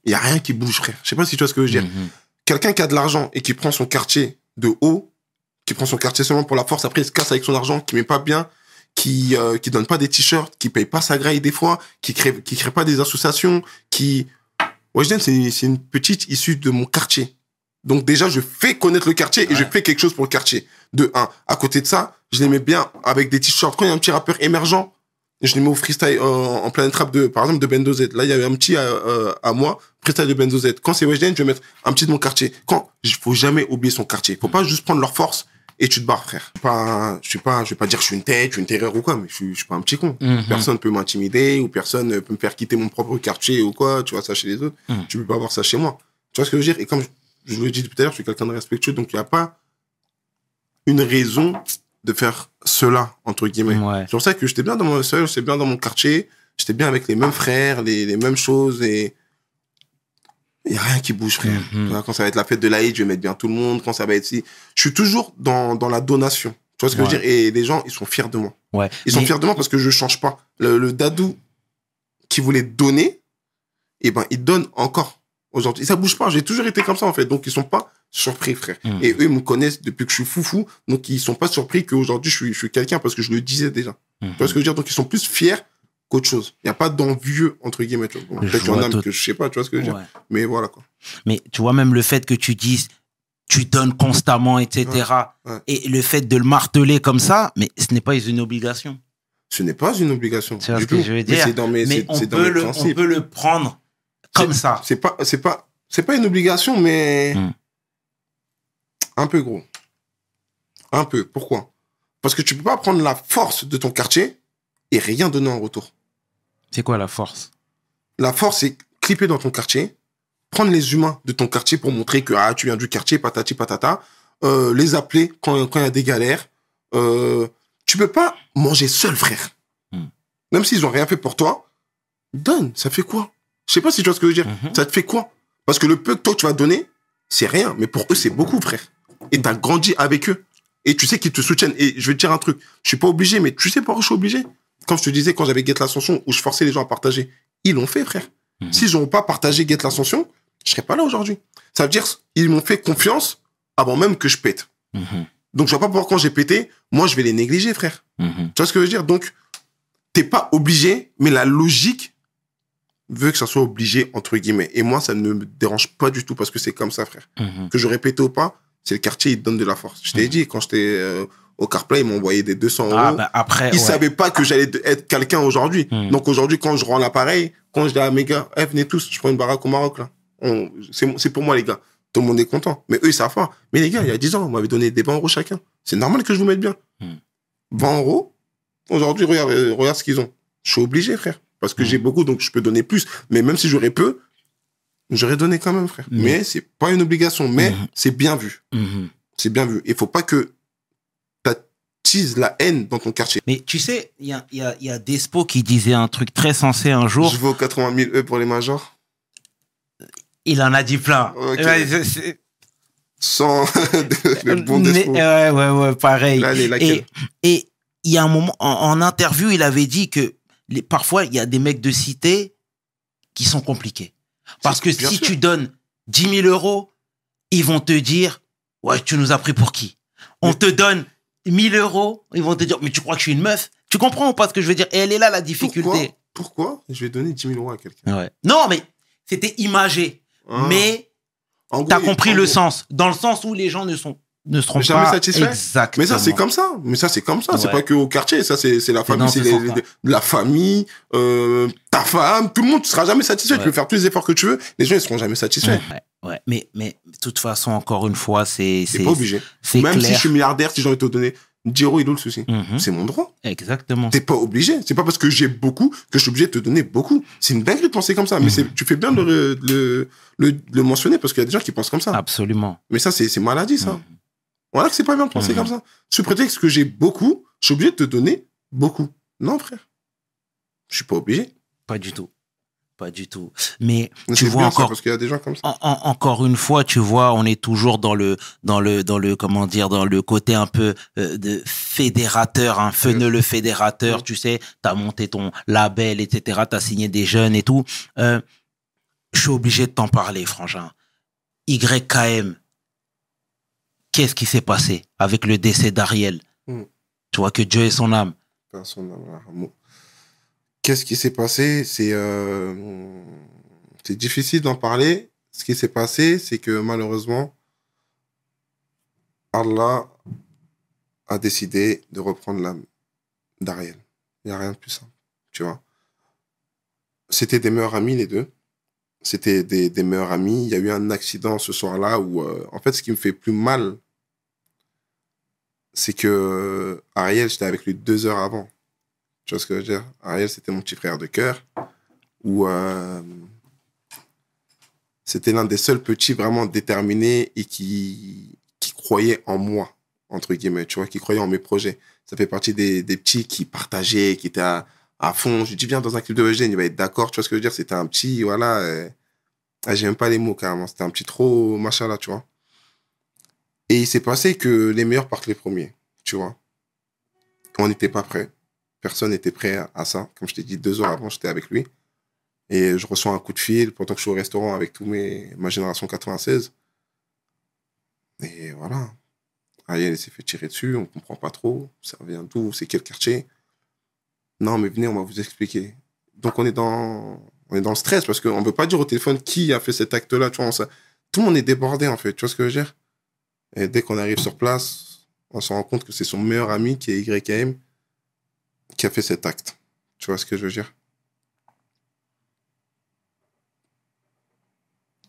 il y a rien qui bouge, frère. Je sais pas si tu vois ce que je veux dire. Mhm. Quelqu'un qui a de l'argent et qui prend son quartier de haut, qui prend son quartier seulement pour la force, après il se casse avec son argent, qui met pas bien, qui euh, qui donne pas des t-shirts, qui paye pas sa graille des fois, qui crée qui crée pas des associations, qui Weshden c'est c'est une petite issue de mon quartier. Donc déjà je fais connaître le quartier et je fais quelque chose pour le quartier. De un, à côté de ça, je l'aimais bien avec des t-shirts. Quand il y a un petit rappeur émergent, je les mets au freestyle en, en plein trap de, par exemple, de Bendo Z. Là, il y avait un petit à, euh, à moi, freestyle de Bendo Z. Quand c'est Weshden, je vais mettre un petit de mon quartier. Quand, il faut jamais oublier son quartier. Faut pas juste prendre leur force et tu te barres, frère. Pas, je suis pas, je vais pas dire que je suis une tête, je suis une terreur ou quoi, mais je suis, je suis pas un petit con. Mhm. Personne peut m'intimider ou personne peut me faire quitter mon propre quartier ou quoi. Tu vois ça chez les autres. Mhm. Tu peux pas avoir ça chez moi. Tu vois ce que je veux dire? Et comme je, vous l'ai dit tout à l'heure, je suis quelqu'un de respectueux, donc il n'y a pas une raison de faire cela, entre guillemets. Ouais. C'est pour ça que j'étais bien dans mon seul, j'étais bien dans mon quartier, j'étais bien avec les mêmes frères, les, les mêmes choses et il y a rien qui bouge, frère. Mhm. Quand ça va être la fête de l'Aïd, je vais mettre bien tout le monde. Quand ça va être si, je suis toujours dans, dans la donation. Tu vois ce que je veux dire? Et les gens, ils sont fiers de moi. Ouais. Ils sont Mais- fiers de moi parce que je change pas. Le, le dadou qui voulait donner, eh ben, il donne encore aujourd'hui. Ça bouge pas. J'ai toujours été comme ça, en fait. Donc, ils sont pas surpris, frère. Mhm. Et eux, ils me connaissent depuis que je suis foufou. Donc, ils sont pas surpris qu'aujourd'hui, je suis, je suis quelqu'un parce que je le disais déjà. Mhm. Tu vois ce que je veux dire? Donc, ils sont plus fiers qu'autre chose. Il n'y a pas d'envieux, entre guillemets. Bon, Je Peut-être qu'il y en a que je sais pas, tu vois ce que je veux dire Ouais. Mais voilà, quoi. Mais tu vois, même le fait que tu dises, tu donnes constamment, etc. Ouais, ouais. Et le fait de le marteler comme ça, mais ce n'est pas une obligation. Ce n'est pas une obligation. Du ce que je veux dire? c'est dans mes, Mais c'est- on c'est dans mes le, on peut le prendre comme ça. C'est pas, c'est pas, c'est pas une obligation, mais Hmm. un peu gros. Un peu. Pourquoi? Parce que tu peux pas prendre la force de ton quartier et rien donner en retour. C'est quoi la force? La force, c'est clipper dans ton quartier, prendre les humains de ton quartier pour montrer que ah, tu viens du quartier, patati patata, euh, les appeler quand quand il y a des galères. Euh, tu peux pas manger seul, frère. Hmm. Même s'ils ont rien fait pour toi, donne. Ça fait quoi? Je sais pas si tu vois ce que je veux dire. Mhm. Ça te fait quoi? Parce que le peu que toi tu vas donner, c'est rien. Mais pour eux, c'est beaucoup, frère. Et t'as grandi avec eux. Et tu sais qu'ils te soutiennent. Et je vais te dire un truc. Je suis pas obligé, mais tu sais pourquoi je suis obligé? Comme je te disais, quand j'avais Get l'Ascension, où je forçais les gens à partager, ils l'ont fait, frère. Mhm. S'ils n'ont pas partagé Get l'Ascension, je serais pas là aujourd'hui. Ça veut dire ils m'ont fait confiance avant même que je pète. Mhm. Donc je vois pas pourquoi quand j'ai pété, moi je vais les négliger, frère. Mhm. Tu vois ce que je veux dire? Donc, t'es pas obligé, mais la logique veut que ça soit obligé, entre guillemets. Et moi, ça ne me dérange pas du tout parce que c'est comme ça, frère. Mhm. Que je répétais ou pas, c'est le quartier, il te donne de la force. Je t'ai Mhm. dit, quand j'étais euh, au CarPlay, ils m'ont envoyé des 200 euros. Ah, bah après, Ils ouais. savaient pas que j'allais être quelqu'un aujourd'hui. Mhm. Donc aujourd'hui, quand je rends l'appareil, quand je dis à mes gars, eh, venez tous, je prends une baraque au Maroc, là. C'est pour moi, les gars. Tout le monde est content. Mais eux, ils savent pas. Mais les gars, il y a 10 ans, on m'avait donné des 20 euros chacun. C'est normal que je vous mette bien. Mhm. 20 euros. Aujourd'hui, regarde, euh, regarde ce qu'ils ont. Je suis obligé, frère. Parce que Mhm. j'ai beaucoup, donc je peux donner plus. Mais même si j'aurais peu, j'aurais donné quand même, frère. Mhm. Mais c'est pas une obligation. Mais Mhm. c'est bien vu. Mhm. C'est bien vu. Il faut pas que t'attises la haine dans ton quartier. Mais tu sais, il y a, y, a, y a Despo qui disait un truc très sensé un jour. Je vaux 80 000 E pour les majors. Il en a dit plein. Ok. Ouais, c'est- c'est- Sans le bon Mais- despo. ouais, ouais, ouais, pareil. Laquelle? Et et il y a un moment, en, en interview, il avait dit que les, parfois, il y a des mecs de cité qui sont compliqués. Parce que si sûr. tu donnes 10 000 euros, ils vont te dire, ouais, tu nous as pris pour qui? On Mais- te donne 1000 euros, ils vont te dire, mais tu crois que je suis une meuf? Tu comprends ou pas ce que je veux dire? Et elle est là la difficulté. Pourquoi, Pourquoi? Je vais donner 10 000 euros à quelqu'un Ouais. Non, mais c'était imagé. Ah. Mais t'as compris le gros. sens. Dans le sens où les gens ne sont ne seront Jamais pas satisfaits. Exactement. Mais ça, c'est comme ça. Mais ça, c'est comme ça. C'est pas que au quartier. Ça, c'est c'est la famille, c'est les- les- la famille, euh, ta femme, tout le monde. Tu seras jamais satisfait. Ouais. Tu peux faire tous les efforts que tu veux. Les gens, ils seront jamais satisfaits. Ouais, ouais. Mais, mais de toute façon, encore une fois, c'est C'est pas obligé. c'est Même si je suis milliardaire, si j'ai envie de te donner 10 euros, il où le souci? Mhm. C'est mon droit. Exactement. T'es pas obligé. C'est pas parce que j'ai beaucoup que je suis obligé de te donner beaucoup. C'est une dinguerie de penser comme ça. Mais Mhm. tu fais bien de le, le, le, le mentionner parce qu'il y a des gens qui pensent comme ça. Absolument. Mais ça, c'est c'est maladie, ça. Mhm. Voilà que c'est pas bien de penser comme ça. Sous prétexte que j'ai beaucoup, je suis obligé de te donner beaucoup. Non, frère. Je suis pas obligé. Pas du tout. Pas du tout. Mais Mais tu vois ça, encore parce qu'il y a des gens comme ça. en- en- encore une fois, tu vois, on est toujours dans le dans le dans le comment dire dans le côté un peu euh, de fédérateur, un feneux fédérateur. Mhm. Tu sais, t'as monté ton label, etc. T'as signé des jeunes et tout. Euh, je suis obligé de t'en parler, frangin. YKM. Qu'est-ce qui s'est passé avec le décès d'Ariel Mhm. Tu vois que Dieu est son âme. Qu'est-ce qui s'est passé? C'est euh, c'est difficile d'en parler. Ce qui s'est passé, c'est que malheureusement, Allah a décidé de reprendre l'âme d'Ariel. Il n'y a rien de plus simple. tu vois. C'était des meilleurs amis, les deux. C'était des, des meilleurs amis. Il y a eu un accident ce soir-là où, euh, en fait, ce qui me fait plus mal, c'est que Ariel, j'étais avec lui deux heures avant. Tu vois ce que je veux dire? Ariel, c'était mon petit frère de cœur. Où euh, c'était l'un des seuls petits vraiment déterminés et qui, qui croyait en moi, entre guillemets, tu vois, qui croyait en mes projets. Ça fait partie des, des petits qui partageaient, qui étaient à, fond. Je dis, viens dans un clip de Eugène, il va être d'accord, tu vois ce que je veux dire? C'était un petit, voilà. euh, ah, J'ai même pas les mots carrément. C'était un petit trop machin là, tu vois. Et il s'est passé que les meilleurs partent les premiers, tu vois. On n'était pas prêts. Personne n'était prêt à- ça. Comme je t'ai dit, deux heures avant, j'étais avec lui. Et je reçois un coup de fil pendant que je suis au restaurant avec tous mes, ma génération 96. Et voilà. Ariel s'est fait tirer dessus, on comprend pas trop. Ça vient d'où? C'est quel quartier? Non, mais venez, on va vous expliquer. Donc on est dans, on est dans le stress parce qu'on ne veut pas dire au téléphone qui a fait cet acte-là. Tu vois, tout le monde est débordé en fait. Tu vois ce que je veux dire? Et dès qu'on arrive sur place, on se rend compte que c'est son meilleur ami qui est YKM qui a fait cet acte. Tu vois ce que je veux dire?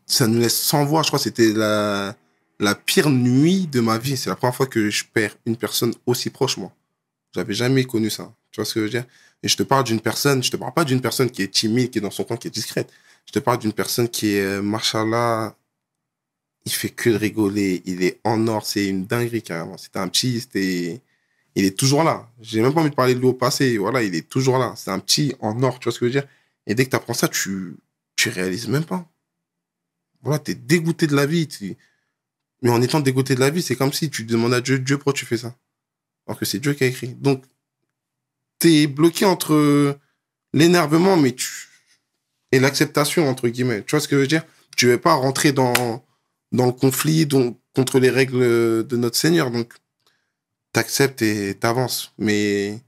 Ça nous laisse sans voix. Je crois que c'était la, la pire nuit de ma vie. C'est la première fois que je perds une personne aussi proche, moi. J'avais jamais connu ça. Tu vois ce que je veux dire? Et je te parle d'une personne, je te parle pas d'une personne qui est timide, qui est dans son coin, qui est discrète. Je te parle d'une personne qui est, euh, machallah, il fait que de rigoler. Il est en or. C'est une dinguerie, carrément. C'était un petit, c'était, il est toujours là. J'ai même pas envie de parler de lui au passé. Voilà, il est toujours là. C'est un petit en or. Tu vois ce que je veux dire? Et dès que tu apprends ça, tu, tu réalises même pas. Voilà, t'es dégoûté de la vie. tu- Mais en étant dégoûté de la vie, c'est comme si tu demandes à Dieu, Dieu, pourquoi tu fais ça? Alors que c'est Dieu qui a écrit. Donc, t'es bloqué entre l'énervement, mais tu... et l'acceptation, entre guillemets. Tu vois ce que je veux dire? Tu veux pas rentrer dans, dans le conflit donc, contre les règles de notre Seigneur. Donc, t'acceptes et t'avances. Mais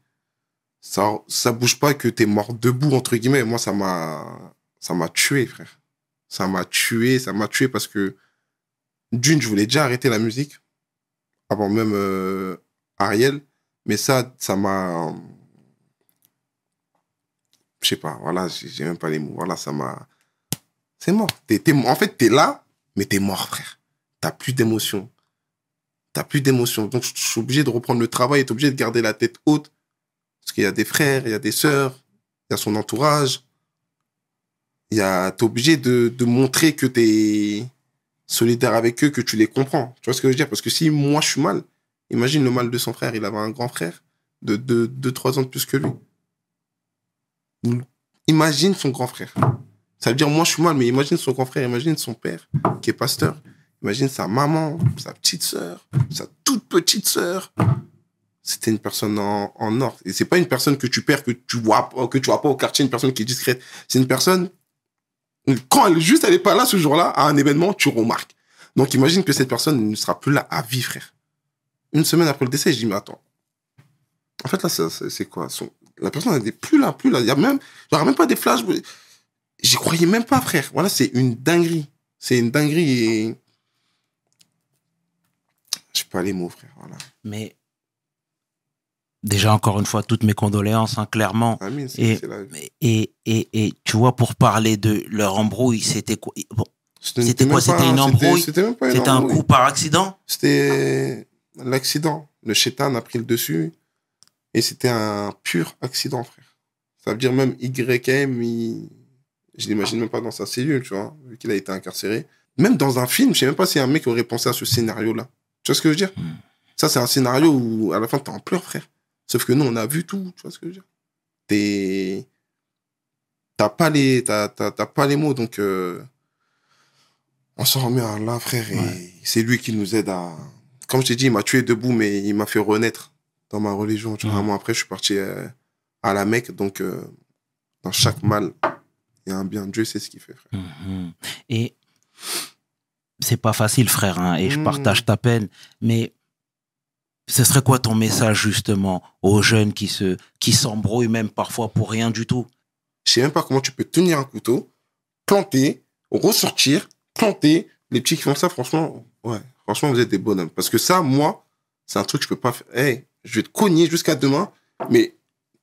ça, ça bouge pas que t'es mort debout, entre guillemets. Moi, ça m'a, ça m'a tué, frère. Ça m'a tué, ça m'a tué parce que, d'une, je voulais déjà arrêter la musique, avant même euh, Ariel, mais ça, ça m'a, je sais pas, voilà, j'ai même pas les mots, voilà, ça m'a, c'est mort. T'es- t'es- en fait, t'es là, mais t'es mort, frère. T'as plus d'émotion. T'as plus d'émotion. Donc, je suis obligé de reprendre le travail, t'es obligé de garder la tête haute, parce qu'il y a des frères, il y a des sœurs, il y a son entourage. Il y a, t'es obligé de, de montrer que t'es solidaire avec eux, que tu les comprends. Tu vois ce que je veux dire? Parce que si moi je suis mal, imagine le mal de son frère. Il avait un grand frère de 2-3 ans de plus que lui. Imagine son grand frère. Ça veut dire, moi je suis mal, mais imagine son grand frère, imagine son père qui est pasteur. Imagine sa maman, sa petite sœur, sa toute petite sœur. C'était une personne en, en or. Et c'est pas une personne que tu perds, que tu vois, que tu vois pas au quartier, une personne qui est discrète. C'est une personne, quand elle, juste elle pas là ce jour-là, à un événement, tu remarques. Donc imagine que cette personne ne sera plus là à vie, frère. Une semaine après le décès, je dis, mais attends. En fait, là, c'est- quoi? La personne, n'est plus là, plus là. Il y a même, même pas des flashs. J'y croyais même pas, frère. Voilà, c'est une dinguerie. C'est une dinguerie et. Je sais pas les mots, frère. Voilà. Mais déjà, encore une fois, toutes mes condoléances, hein, clairement. C'est Et, et, et, et tu vois, pour parler de leur embrouille, c'était quoi? Bon, C'était quoi, c'était une embrouille? C'était un coup par accident? C'était l'accident. Le chétan a pris le dessus. Et c'était un pur accident, frère. Ça veut dire même YM, il... je l'imagine même pas dans sa cellule, tu vois, vu qu'il a été incarcéré. Même dans un film, je sais même pas si un mec aurait pensé à ce scénario-là. Tu vois ce que je veux dire? Hmm. Ça, c'est un scénario où, à la fin, t'es en pleurs, frère. Sauf que nous, on a vu tout, tu vois ce que je veux dire? T'es... T'as pas les, t'as, t'as, t'as pas les mots, donc... euh, On s'en remet à Allah, frère, et Ouais. c'est lui qui nous aide à... Comme je t'ai dit, il m'a tué debout, mais il m'a fait renaître dans ma religion. Tu vois. Vraiment, après, je suis parti euh, à la Mecque, donc euh, dans chaque mal, il y a un bien. Dieu sait ce qu'il fait, frère. Mhm. Et c'est pas facile, frère, hein, et je Mhm. partage ta peine, mais ce serait quoi ton message, justement, aux jeunes qui se qui s'embrouillent même parfois pour rien du tout? Je sais même pas comment tu peux tenir un couteau, planter, ressortir, planter. Les petits qui font ça, franchement, ouais, franchement, vous êtes des bonhommes. Parce que ça, moi, c'est un truc que je peux pas faire. Hey, je vais te cogner jusqu'à demain, mais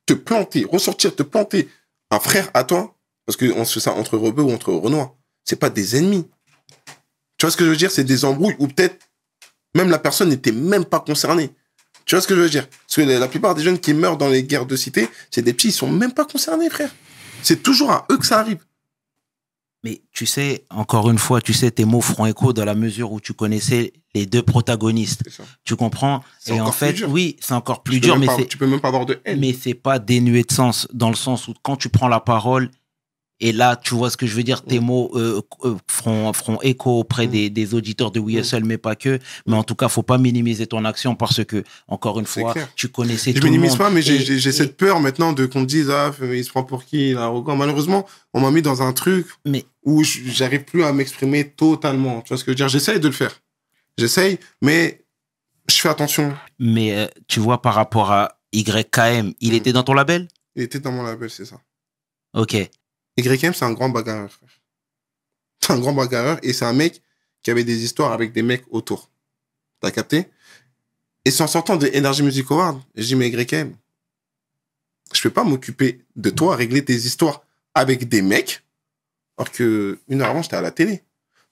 te planter, ressortir, te planter un frère à toi, parce qu'on se fait ça entre rebeux ou entre renois, c'est pas des ennemis. Tu vois ce que je veux dire? C'est des embrouilles où peut-être même la personne n'était même pas concernée. Tu vois ce que je veux dire? Parce que la plupart des jeunes qui meurent dans les guerres de cité, c'est des petits, ils sont même pas concernés, frère. C'est toujours à eux que ça arrive. Mais tu sais, encore une fois, tu sais, tes mots feront écho dans la mesure où tu connaissais les deux protagonistes. Tu comprends? Et en fait, oui, c'est encore plus Tu dur, mais pas- tu peux même pas avoir de haine. mais c'est pas dénué de sens dans le sens où quand tu prends la parole et là tu vois ce que je veux dire tes Mm. mots euh, euh, feront, feront écho auprès Mm. des, des auditeurs de Mm. WSL mais pas que mais en tout cas faut pas minimiser ton action parce que encore une fois clair. tu connaissais Je tout le minimise monde pas, mais j'ai Et- j'ai- j'ai et- cette peur maintenant de qu'on me dise, ah, il se prend pour qui, il est arrogant. Malheureusement, on m'a mis dans un truc Mais- où je- j'arrive plus à m'exprimer totalement. Tu vois ce que je veux dire? J'essaye de le faire. J'essaye, mais je fais attention. mais euh, tu vois par rapport à YKM il Mm. était dans ton label? Il était dans mon label, c'est ça. ok YM, c'est un grand bagarreur, frère. C'est un grand bagarreur et c'est un mec qui avait des histoires avec des mecs autour. T'as capté? Et c'est en sortant de Energy Music Award, je dis, mais YM, je peux pas m'occuper de toi, régler tes histoires avec des mecs, alors que une heure avant, j'étais à la télé.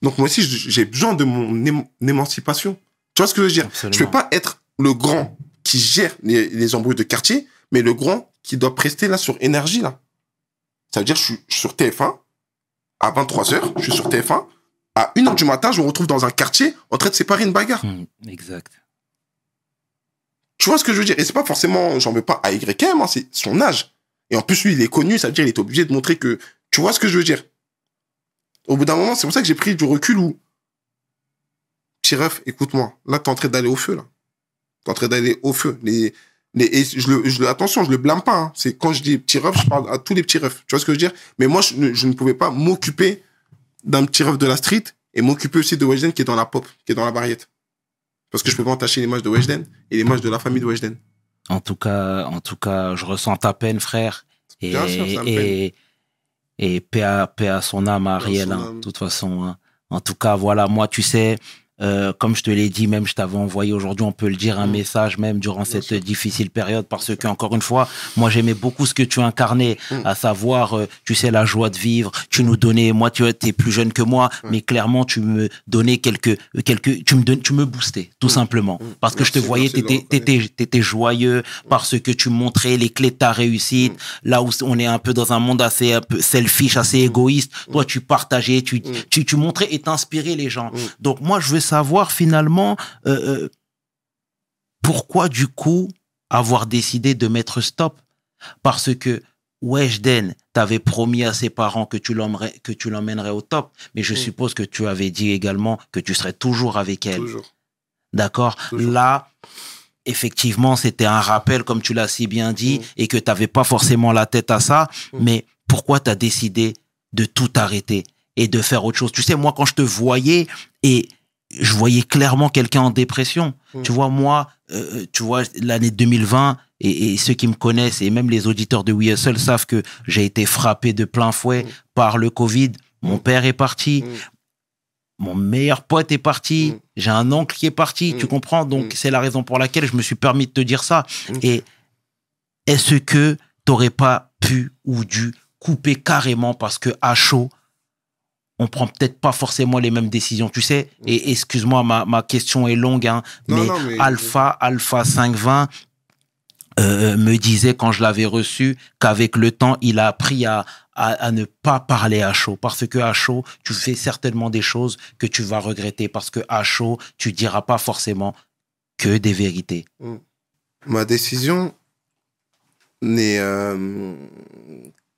Donc moi aussi, j'ai besoin de mon ém- émancipation. Tu vois ce que je veux dire? Absolument. Je peux pas être le grand qui gère les, les embrouilles de quartier, mais le grand qui doit prester là sur énergie là. Ça veut dire je suis sur TF1 à 23h, je suis sur TF1 à 1h du matin, je me retrouve dans un quartier en train de séparer une bagarre. Mm, exact Tu vois ce que je veux dire? Et c'est pas forcément, j'en veux pas à YM, hein, c'est son âge. Et en plus, lui, il est connu, ça veut dire qu'il est obligé de montrer que. Tu vois ce que je veux dire? Au bout d'un moment, c'est pour ça que j'ai pris du recul où. Petit ref, écoute-moi. Là, t'es en train d'aller au feu, là. T'es en train d'aller au feu. Les, et je le, je attention, je le blâme pas. hein. C'est quand je dis petit ref, je parle à tous les petits refs. Tu vois ce que je veux dire? Mais moi, je ne, je ne pouvais pas m'occuper d'un petit ref de la street et m'occuper aussi de Weshden qui est dans la pop, qui est dans la barriette. Parce que je peux pas entacher l'image de Weshden et l'image de la famille de Weshden. En tout cas, en tout cas, je ressens ta peine, frère. Et, Bien sûr, ça me et, et paix à, paix à son âme, Ariel, hein, de toute façon. hein. En tout cas, voilà, moi, tu sais, euh, comme je te l'ai dit, même je t'avais envoyé aujourd'hui, on peut le dire, un Mm. message même durant cette difficile période, parce que, encore une fois, moi, j'aimais beaucoup ce que tu incarnais, Mm. à savoir, euh, tu sais, la joie de vivre. Tu nous donnais, moi, tu es plus jeune que moi, Mm. mais clairement, tu me donnais quelques, quelques, tu me donnes, tu me boostais, tout Mm. simplement, parce que je te voyais, t'étais, t'étais, t'étais joyeux, parce que tu montrais les clés de ta réussite, là où on est un peu dans un monde assez un peu selfish, assez égoïste. Toi, tu partageais, tu, tu, tu montrais et t'inspirais les gens. Donc moi, je veux savoir finalement euh, euh, pourquoi du coup avoir décidé de mettre stop parce que Weshden t'avait promis à ses parents que tu l'emmènerais que tu l'emmènerais au top, mais je Mm. suppose que tu avais dit également que tu serais toujours avec elle. Toujours. D'accord? Là, effectivement, c'était un rappel, comme tu l'as si bien dit, Mm. et que tu n'avais pas forcément la tête à ça. Mm. Mais pourquoi tu as décidé de tout arrêter et de faire autre chose? Tu sais, moi, quand je te voyais, et je voyais clairement quelqu'un en dépression. Mm. Tu vois, moi, euh, tu vois, l'année 2020, et, et ceux qui me connaissent, et même les auditeurs de We Hustle savent que j'ai été frappé de plein fouet Mm. par le Covid. Mon père est parti, Mm. mon meilleur pote est parti, j'ai un oncle qui est parti, tu comprends? Donc c'est la raison pour laquelle je me suis permis de te dire ça. Et est-ce que t'aurais pas pu ou dû couper carrément parce que à chaud, on prend peut-être pas forcément les mêmes décisions, tu sais Mm. Et excuse-moi, ma, ma question est longue, hein, Non, mais, non, mais- Alpha, Alpha 520 euh, me disait quand je l'avais reçu qu'avec le temps, il a appris à, à, à ne pas parler à chaud. Parce que à chaud, tu fais certainement des choses que tu vas regretter. Parce que à chaud, tu diras pas forcément que des vérités. Ma décision n'est, euh,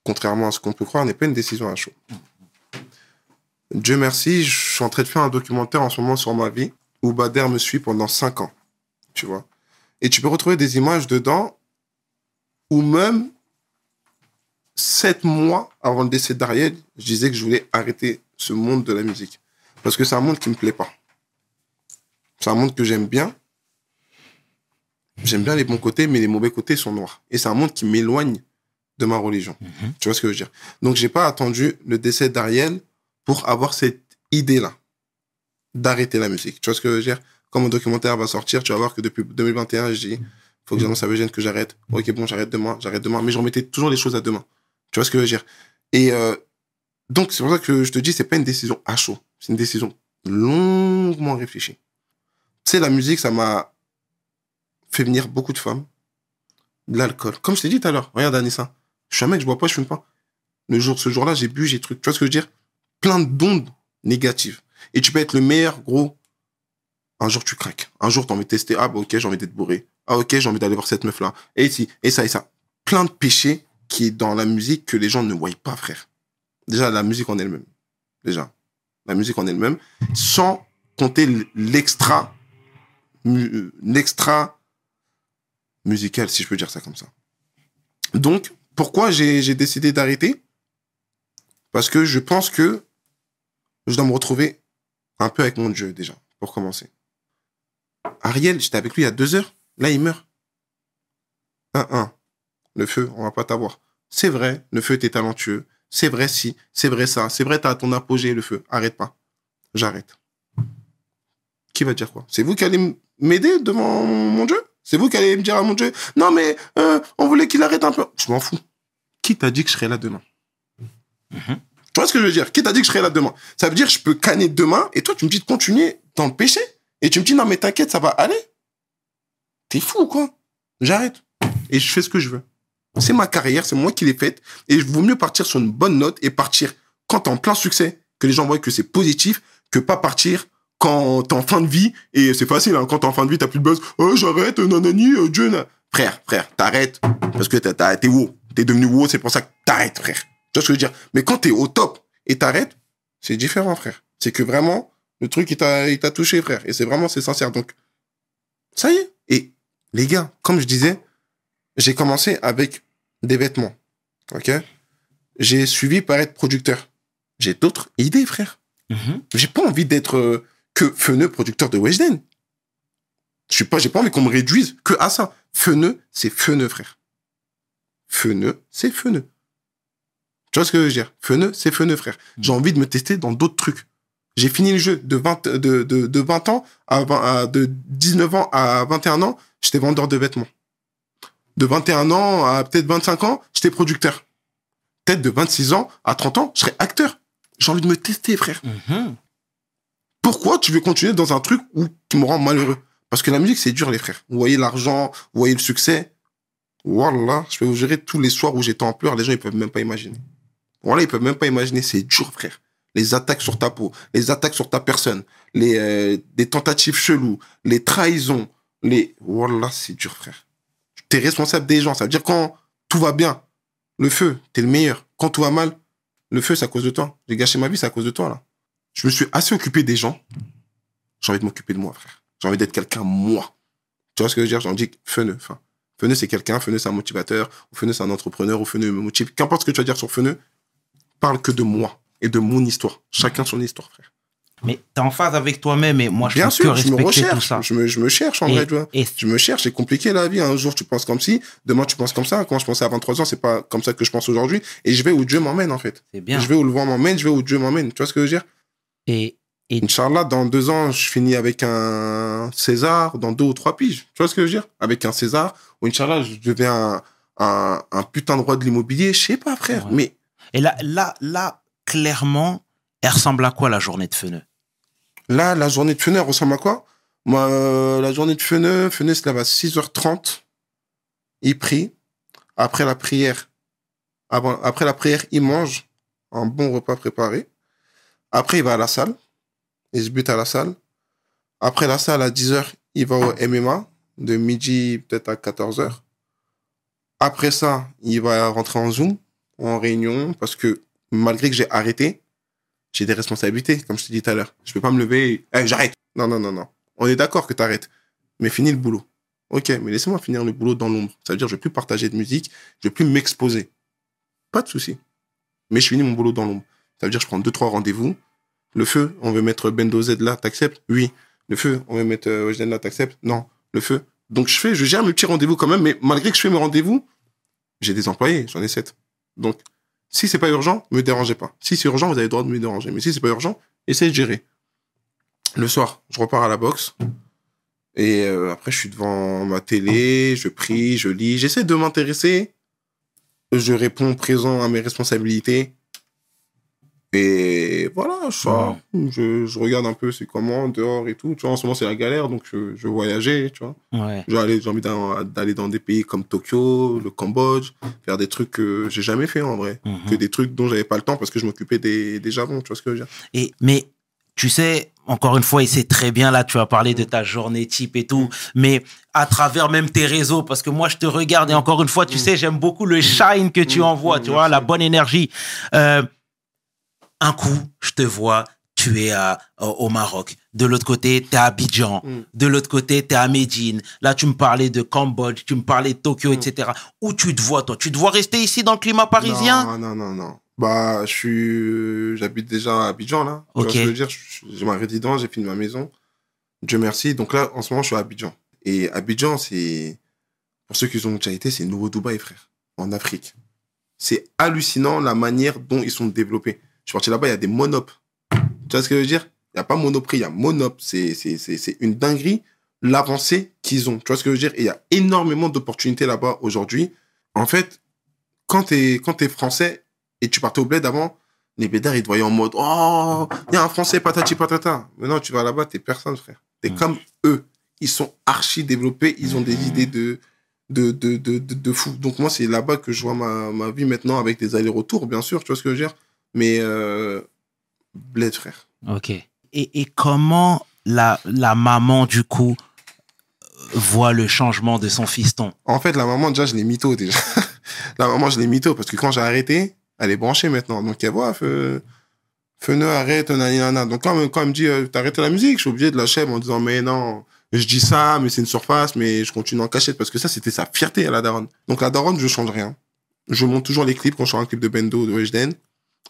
contrairement à ce qu'on peut croire, n'est pas une décision à chaud. Dieu merci, je suis en train de faire un documentaire en ce moment sur ma vie où Bader me suit pendant cinq ans, tu vois. Et tu peux retrouver des images dedans où même sept mois avant le décès d'Ariel, je disais que je voulais arrêter ce monde de la musique. Parce que c'est un monde qui me plaît pas. C'est un monde que j'aime bien, J'aime bien les bons côtés, mais les mauvais côtés sont noirs. Et c'est un monde qui m'éloigne de ma religion. Mhm. Tu vois ce que je veux dire? Donc, j'ai pas attendu le décès d'Ariel pour avoir cette idée-là d'arrêter la musique. Tu vois ce que je veux dire? Quand mon documentaire va sortir, tu vas voir que depuis 2021, je dis Faut que j'annonce à Eugène que j'arrête. Ok, bon, j'arrête demain, j'arrête demain. Mais je remettais toujours les choses à demain. Tu vois ce que je veux dire? Et euh, donc, c'est pour ça que je te dis, c'est pas une décision à chaud. C'est une décision longuement réfléchie. Tu sais, la musique, ça m'a fait venir beaucoup de femmes. De l'alcool. Comme je t'ai dit tout à l'heure. Regarde, Anissa. Je suis un mec, je bois pas, je fume pas. Le jour, ce jour-là, j'ai bu, j'ai truc. Tu vois ce que je veux dire? Plein d'ondes négatives. Et tu peux être le meilleur, gros. Un jour, tu craques. Un jour, t'as envie de tester. Ah, bah, ok, j'ai envie d'être bourré. Ah, ok, j'ai envie d'aller voir cette meuf-là. Et ici, et ça, et ça. Plein de péchés qui est dans la musique que les gens ne voient pas, frère. Déjà, la musique en elle-même. Déjà. La musique en elle-même. Sans compter l'extra, mu- l'extra musical, si je peux dire ça comme ça. Donc, pourquoi j'ai décidé d'arrêter? Parce que je pense que je dois me retrouver un peu avec mon Dieu, déjà, pour commencer. Ariel, j'étais avec lui il y a deux heures. Là, il meurt. Un, un. Le feu, on va pas t'avoir. C'est vrai, le feu, t'es talentueux. C'est vrai, si. C'est vrai, ça. C'est vrai, t'as ton apogée, le feu. Arrête pas. J'arrête. Qui va dire quoi? C'est vous qui allez m'aider devant mon Dieu C'est vous qui allez me dire à mon Dieu Non, mais euh, on voulait qu'il arrête un peu. Je m'en fous. Qui t'a dit que je serai là demain? Mhm. Tu vois ce que je veux dire? Qui t'a dit que je serai là demain? Ça veut dire que je peux canner demain et toi, tu me dis de continuer dans le péché. Et tu me dis non, mais t'inquiète, ça va aller. T'es fou ou quoi? J'arrête. Et je fais ce que je veux. C'est ma carrière, c'est moi qui l'ai faite. Et il vaut mieux partir sur une bonne note et partir quand t'es en plein succès, que les gens voient que c'est positif, que pas partir quand t'es en fin de vie. Et c'est facile, hein, quand t'es en fin de vie, t'as plus de buzz. Oh, j'arrête, nanani, euh, Dieu. Frère, frère, t'arrêtes. Parce que t'as- t'es wow. T'es devenu wow, c'est pour ça que t'arrêtes, frère. Tu vois ce que je veux dire? Mais quand t'es au top et t'arrêtes, c'est différent, frère. C'est que vraiment, le truc, il t'a il t'a touché, frère. Et c'est vraiment, c'est sincère. Donc, ça y est. Et les gars, comme je disais, j'ai commencé avec des vêtements. OK? J'ai suivi par être producteur. J'ai d'autres idées, frère. Mhm. J'ai pas envie d'être euh, que Feneux, producteur de Weshden. Je suis pas, j'ai pas envie qu'on me réduise que à ça. Feneux, c'est Feneux, frère. Feneux, c'est Feneux. Tu vois ce que je veux dire? Feneux, c'est Feneux, frère. J'ai envie de me tester dans d'autres trucs. J'ai fini le jeu de 20, de, de, de 20 ans à, 20 à- de 19 ans à 21 ans, j'étais vendeur de vêtements. De 21 ans à peut-être 25 ans, j'étais producteur. Peut-être de 26 ans à 30 ans, je serais acteur. J'ai envie de me tester, frère. Mhm. Pourquoi tu veux continuer dans un truc où qui me rend malheureux? Parce que la musique, c'est dur, les frères. Vous voyez l'argent, vous voyez le succès. Voilà, je peux vous gérer tous les soirs où j'étais en pleurs, les gens, ils peuvent même pas imaginer. Voilà, ils peuvent même pas imaginer, c'est dur, frère. Les attaques sur ta peau, les attaques sur ta personne, les euh, des tentatives cheloues, les trahisons, les... Voilà, c'est dur, frère. T'es responsable des gens. Ça veut dire quand tout va bien, le feu, t'es le meilleur. Quand tout va mal, le feu, c'est à cause de toi. J'ai gâché ma vie, c'est à cause de toi, là. Je me suis assez occupé des gens. J'ai envie de m'occuper de moi, frère. J'ai envie d'être quelqu'un, moi. Tu vois ce que je veux dire? Envie de Feneux. Enfin, Feneux, c'est quelqu'un. Feneux, c'est un motivateur. Ou Feneux, c'est un entrepreneur. Ou Feneux me motive. Qu'importe ce que tu vas dire sur Feneux, parle que de moi et de mon histoire. Chacun son histoire, frère. Mais t'es en phase avec toi-même et moi, je Bien peux sûr, que je me recherche. ça. Je me, je me cherche, en Et- vrai, tu vois. et Je me cherche, c'est compliqué la vie. Un jour, tu penses comme ci, demain, tu penses comme ça. Quand je pensais à 23 ans, c'est pas comme ça que je pense aujourd'hui. Et je vais où Dieu m'emmène, en fait. c'est bien. Je vais où le vent m'emmène, je vais où Dieu m'emmène. Tu vois ce que je veux dire? Et, et Inch'Allah, dans deux ans, je finis avec un César, dans deux ou trois piges. Tu vois ce que je veux dire? Avec un César, ou Inch'Allah, je deviens un, un, un putain de roi de l'immobilier. Je sais pas, frère. Ouais. Mais Et là, là, là, clairement, elle ressemble à quoi la journée de Feneux là, la journée de Feneux, ressemble à quoi? Moi, euh, la journée de Feneux, Feneux se lève à 6h30. Il prie. Après la prière, après la prière, il mange un bon repas préparé. Après, il va à la salle. Il se bute à la salle. Après la salle, à 10h, il va au MMA, de midi peut-être à 14h. Après ça, il va rentrer en Zoom, en réunion, parce que malgré que j'ai arrêté, j'ai des responsabilités, comme je t'ai dit tout à l'heure. Je peux pas me lever et Eh, j'arrête. Non, non, non, non. On est d'accord que t'arrêtes. Mais finis le boulot. Ok, mais laissez-moi finir le boulot dans l'ombre. Ça veut dire que je vais plus partager de musique, je vais plus m'exposer. Pas de souci. Mais je finis mon boulot dans l'ombre. Ça veut dire que je prends deux, trois rendez-vous. Le feu, on veut mettre Bendo Z là, t'acceptes? Oui. Le feu, on veut mettre euh, Weshden là, t'acceptes? Non. Le feu. Donc je fais, je gère mes petits rendez-vous quand même, mais malgré que je fais mes rendez-vous, j'ai des employés, j'en ai sept. Donc, si c'est pas urgent, me dérangez pas. Si c'est urgent, vous avez le droit de me déranger. Mais si c'est pas urgent, essayez de gérer. Le soir, je repars à la boxe. Et euh, après, je suis devant ma télé, je prie, je lis. J'essaie de m'intéresser. Je réponds présent à mes responsabilités. Et voilà, je sors. Je, je regarde un peu c'est comment dehors et tout. Tu vois, en ce moment, c'est la galère, donc je, je voyageais, tu vois. Ouais. J'ai envie d'aller dans des pays comme Tokyo, le Cambodge, faire des trucs que j'ai jamais fait en vrai. Mhm. Que des trucs dont j'avais pas le temps parce que je m'occupais des, des Japon, tu vois ce que je veux dire. Et, mais tu sais, encore une fois, et c'est très bien là, tu as parlé de ta journée type et tout, mais à travers même tes réseaux, parce que moi je te regarde et encore une fois, tu sais, j'aime beaucoup le shine que tu Mm. envoies, Mm, tu vois, merci. la bonne énergie. Euh, un coup, je te vois, tu es à, au Maroc. De l'autre côté, tu es à Abidjan. Mm. De l'autre côté, tu es à Médine. Là, tu me parlais de Cambodge, tu me parlais de Tokyo, Mm. etc. Où tu te vois, toi? Tu te vois rester ici dans le climat parisien? Non, non, non, non. Bah, je suis, j'habite déjà à Abidjan, là. Tu vois Ok. ce que je veux dire? J'ai ma résidence, j'ai fini ma maison. Dieu merci. Donc là, en ce moment, je suis à Abidjan. Et Abidjan, c'est, pour ceux qui ont déjà été, c'est le nouveau Dubaï, frère. En Afrique. C'est hallucinant la manière dont ils sont développés. Je suis parti là-bas, il y a des monopes. Tu vois ce que je veux dire? Il n'y a pas monoprix, il y a monop. C'est, c'est, c'est, c'est une dinguerie, l'avancée qu'ils ont. Tu vois ce que je veux dire? Et il y a énormément d'opportunités là-bas aujourd'hui. En fait, quand t'es, quand t'es français et tu partais au bled avant, les bédards, ils te voyaient en mode, oh, il y a un français, patati patata. Maintenant, tu vas là-bas, t'es personne, frère. T'es Mm. comme eux. Ils sont archi développés, ils ont des idées de, de, de, de, de, de fou. Donc, moi, c'est là-bas que je vois ma, ma vie maintenant avec des allers-retours, bien sûr, tu vois ce que je veux dire? Mais, euh, bled, frère. Ok. Et, et comment la, la maman, du coup, voit le changement de son fiston? En fait, la maman, déjà, je l'ai mytho, déjà. la maman, je l'ai mytho, parce que quand j'ai arrêté, elle est branchée maintenant. Donc, elle voit, feu, feu arrête, nani, nana. Donc, quand, quand elle me dit, euh, t'as arrêté la musique, je suis obligé de lâcher en disant, mais non, je dis ça, mais c'est une surface, mais je continue en cachette, parce que ça, c'était sa fierté à la daronne. Donc, la daronne, je change rien. Je monte toujours les clips quand je sors un clip de Bendo, de Weshden.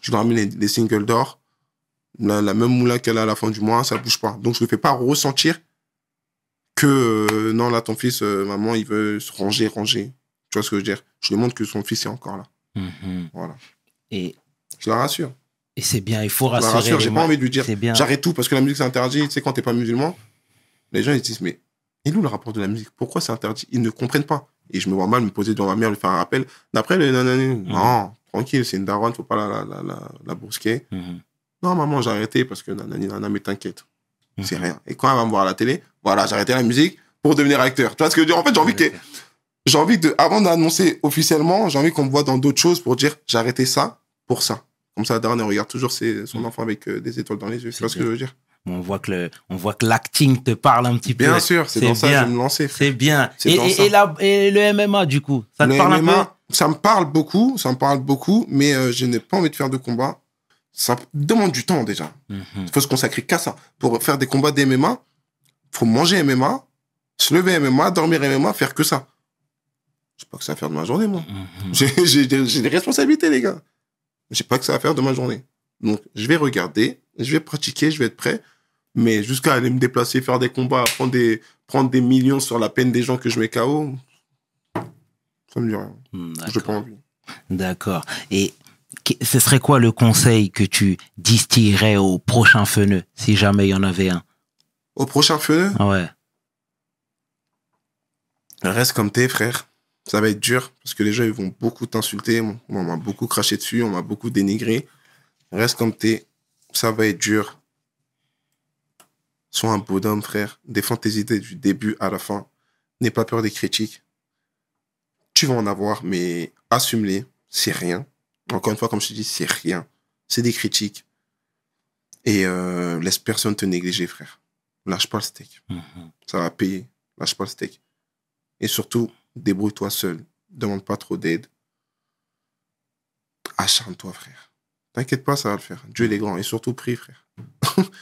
Je leur mets les, les singles d'or. La, la même moula qu'elle a à la fin du mois, ça bouge pas. Donc, je ne fais pas ressentir que euh, non, là, ton fils, euh, maman, il veut se ranger, ranger. Tu vois ce que je veux dire? Je lui montre que son fils est encore là. Mhm. Voilà. Et, Je la rassure. et c'est bien, il faut Je la rassurer. rassure. J'ai pas envie de lui dire bien. j'arrête tout parce que la musique c'est interdit. Tu sais, quand t'es pas musulman, les gens ils se disent mais il est où le rapport de la musique? Pourquoi c'est interdit? Ils ne comprennent pas. Et je me vois mal me poser devant ma mère, lui faire un rappel. D'après le nanani, non, tranquille, c'est une daronne, faut pas la, la, la, la, brusquer. Mhm. Non, maman, j'ai arrêté parce que nanani, nana, mais t'inquiète. C'est Mhm. rien. Et quand elle va me voir à la télé, voilà, j'ai arrêté la musique pour devenir acteur. Tu vois ce que je veux dire? En fait, j'ai envie que, j'ai envie de, avant d'annoncer officiellement, j'ai envie qu'on me voit dans d'autres choses pour dire j'ai arrêté ça pour ça. Comme ça, la daronne, elle regarde toujours ses- son enfant avec euh, des étoiles dans les yeux. Tu C'est vois ce que je veux dire? On voit que le, on voit que l'acting te parle un petit peu. Bien sûr, c'est dans ça que je vais me lancer. C'est bien. C'est Et, et, ça. et la- et le MMA, du coup, ça te Le parle un MMA, peu? Ça me parle beaucoup, ça me parle beaucoup, mais euh, je n'ai pas envie de faire de combat. Ça demande du temps déjà. Mhm. Il faut se consacrer qu'à ça. Pour faire des combats des MMA, faut manger MMA, se lever MMA, dormir MMA, faire que ça. Je pas que ça à faire de ma journée, moi. Mhm. J'ai- J'ai des j'ai des responsabilités, les gars. J'ai pas que ça à faire de ma journée. Donc, je vais regarder, je vais pratiquer, je vais être prêt. Mais jusqu'à aller me déplacer, faire des combats, prendre des, prendre des millions sur la peine des gens que je mets KO, ça me dit rien. Hmm, pas envie. D'accord. Et ce serait quoi le conseil que tu distillerais au prochain feneux, si jamais il y en avait un? Au prochain Ah Ouais. reste comme t'es, frère. Ça va être dur parce que les gens ils vont beaucoup t'insulter. On on m'a beaucoup craché dessus, on m'a beaucoup dénigré. Reste comme t'es. Ça va être dur. Sois un bonhomme, frère. Défends tes idées du début à la fin. N'aie pas peur des critiques. Tu vas en avoir, mais assume-les. C'est rien. Encore une fois, comme je te dis, c'est rien. C'est des critiques. Et euh, laisse personne te négliger, frère. Lâche pas le steak. Mhm. Ça va payer. Lâche pas le steak. Et surtout, débrouille-toi seul. Demande pas trop d'aide. Acharne-toi, frère. T'inquiète pas, ça va le faire. Dieu il est grand. Et surtout, prie, frère.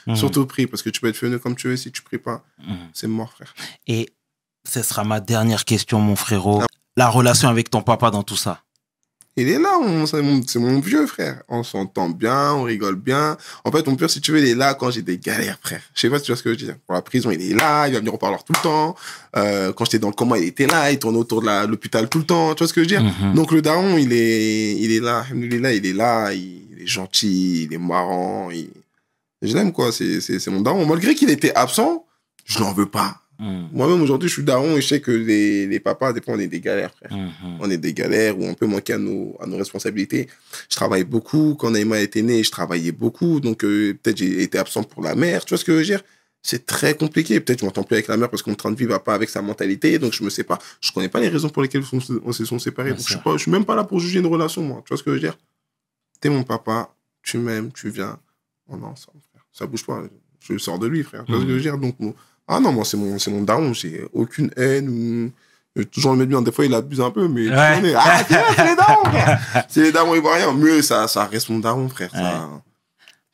Mhm. Surtout, prie. Parce que tu peux être fenu comme tu veux. Si tu pries pas, Mhm. c'est mort, frère. Et ce sera ma dernière question, mon frérot. La relation avec ton papa dans tout ça? Il est là, on- c'est mon, vieux frère. On s'entend bien, on rigole bien. En fait, mon père, si tu veux, il est là quand j'ai des galères, frère. Je sais pas si tu vois ce que je veux dire. Pour la prison, il est là, il va venir au parloir tout le temps. Euh, quand j'étais dans le coma, il était là, il tournait autour de l'hôpital tout le temps. Tu vois ce que je veux dire? Mhm. Donc le daron, il est, il est là, il est là, il, il est gentil, il est marrant, il... je l'aime quoi, c'est mon daron. Malgré qu'il était absent, je n'en veux pas. Mhm. Moi-même, aujourd'hui, je suis daron et je sais que les, les papas, des fois, on est des galères, frère. Mhm. On est des galères où on peut manquer à nos, à nos responsabilités. Je travaille beaucoup. Quand Naïma était née, je travaillais beaucoup. Donc, euh, peut-être j'ai été absent pour la mère. Tu vois ce que je veux dire? C'est très compliqué. Peut-être je m'entends plus avec la mère parce qu'on est en train de vivre pas avec sa mentalité. Donc, je me sais pas. Je connais pas les raisons pour lesquelles on se- on se sont séparés. Donc, je suis, pas, je suis même pas là pour juger une relation, moi. Tu vois ce que je veux dire? T'es mon papa. Tu m'aimes. Tu viens. On est ensemble, frère. Ça bouge pas. Je sors de lui, frère. Tu vois ce que je veux dire? Donc, moi- ah non, moi, c'est mon, c'est mon daron. J'ai aucune haine ou. Je vais toujours le mettre bien. Des fois, il abuse un peu, mais. Ouais. Ah, c'est les darons, frère. C'est les darons ivoiriens. Mieux, ça, ça reste mon daron, frère. Ça,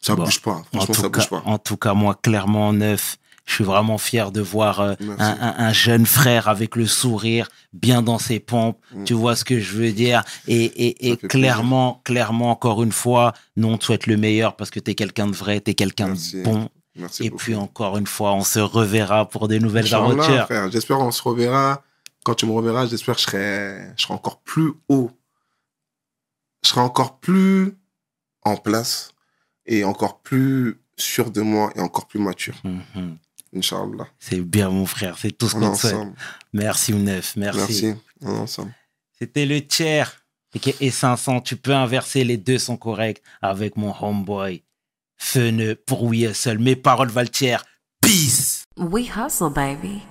ça Bon. bouge pas. En Franchement, ça tout, bouge cas, pas. en tout cas, moi, clairement, neuf, je suis vraiment fier de voir euh, un, un- un jeune frère avec le sourire, bien dans ses pompes. Mm. Tu vois ce que je veux dire? Et, et, clairement, clairement, encore une fois, nous, on te souhaite le meilleur parce que tu es quelqu'un de vrai, tu es quelqu'un de bon. Merci et beaucoup. puis, encore une fois, on se reverra pour des nouvelles aventures. J'espère qu'on se reverra. Quand tu me reverras, j'espère que je serai, je serai encore plus haut. Je serai encore plus en place et encore plus sûr de moi et encore plus mature. Mhm. Inch'Allah. C'est bien, mon frère. C'est tout ce qu'on te souhaite. Merci, Neuf. Merci. Merci. On est ensemble. C'était le tiers. Et 500, tu peux inverser, les deux sont corrects avec mon homeboy. Feneux pour We Hustle. Mes paroles valent tiers. Peace. We hustle, baby.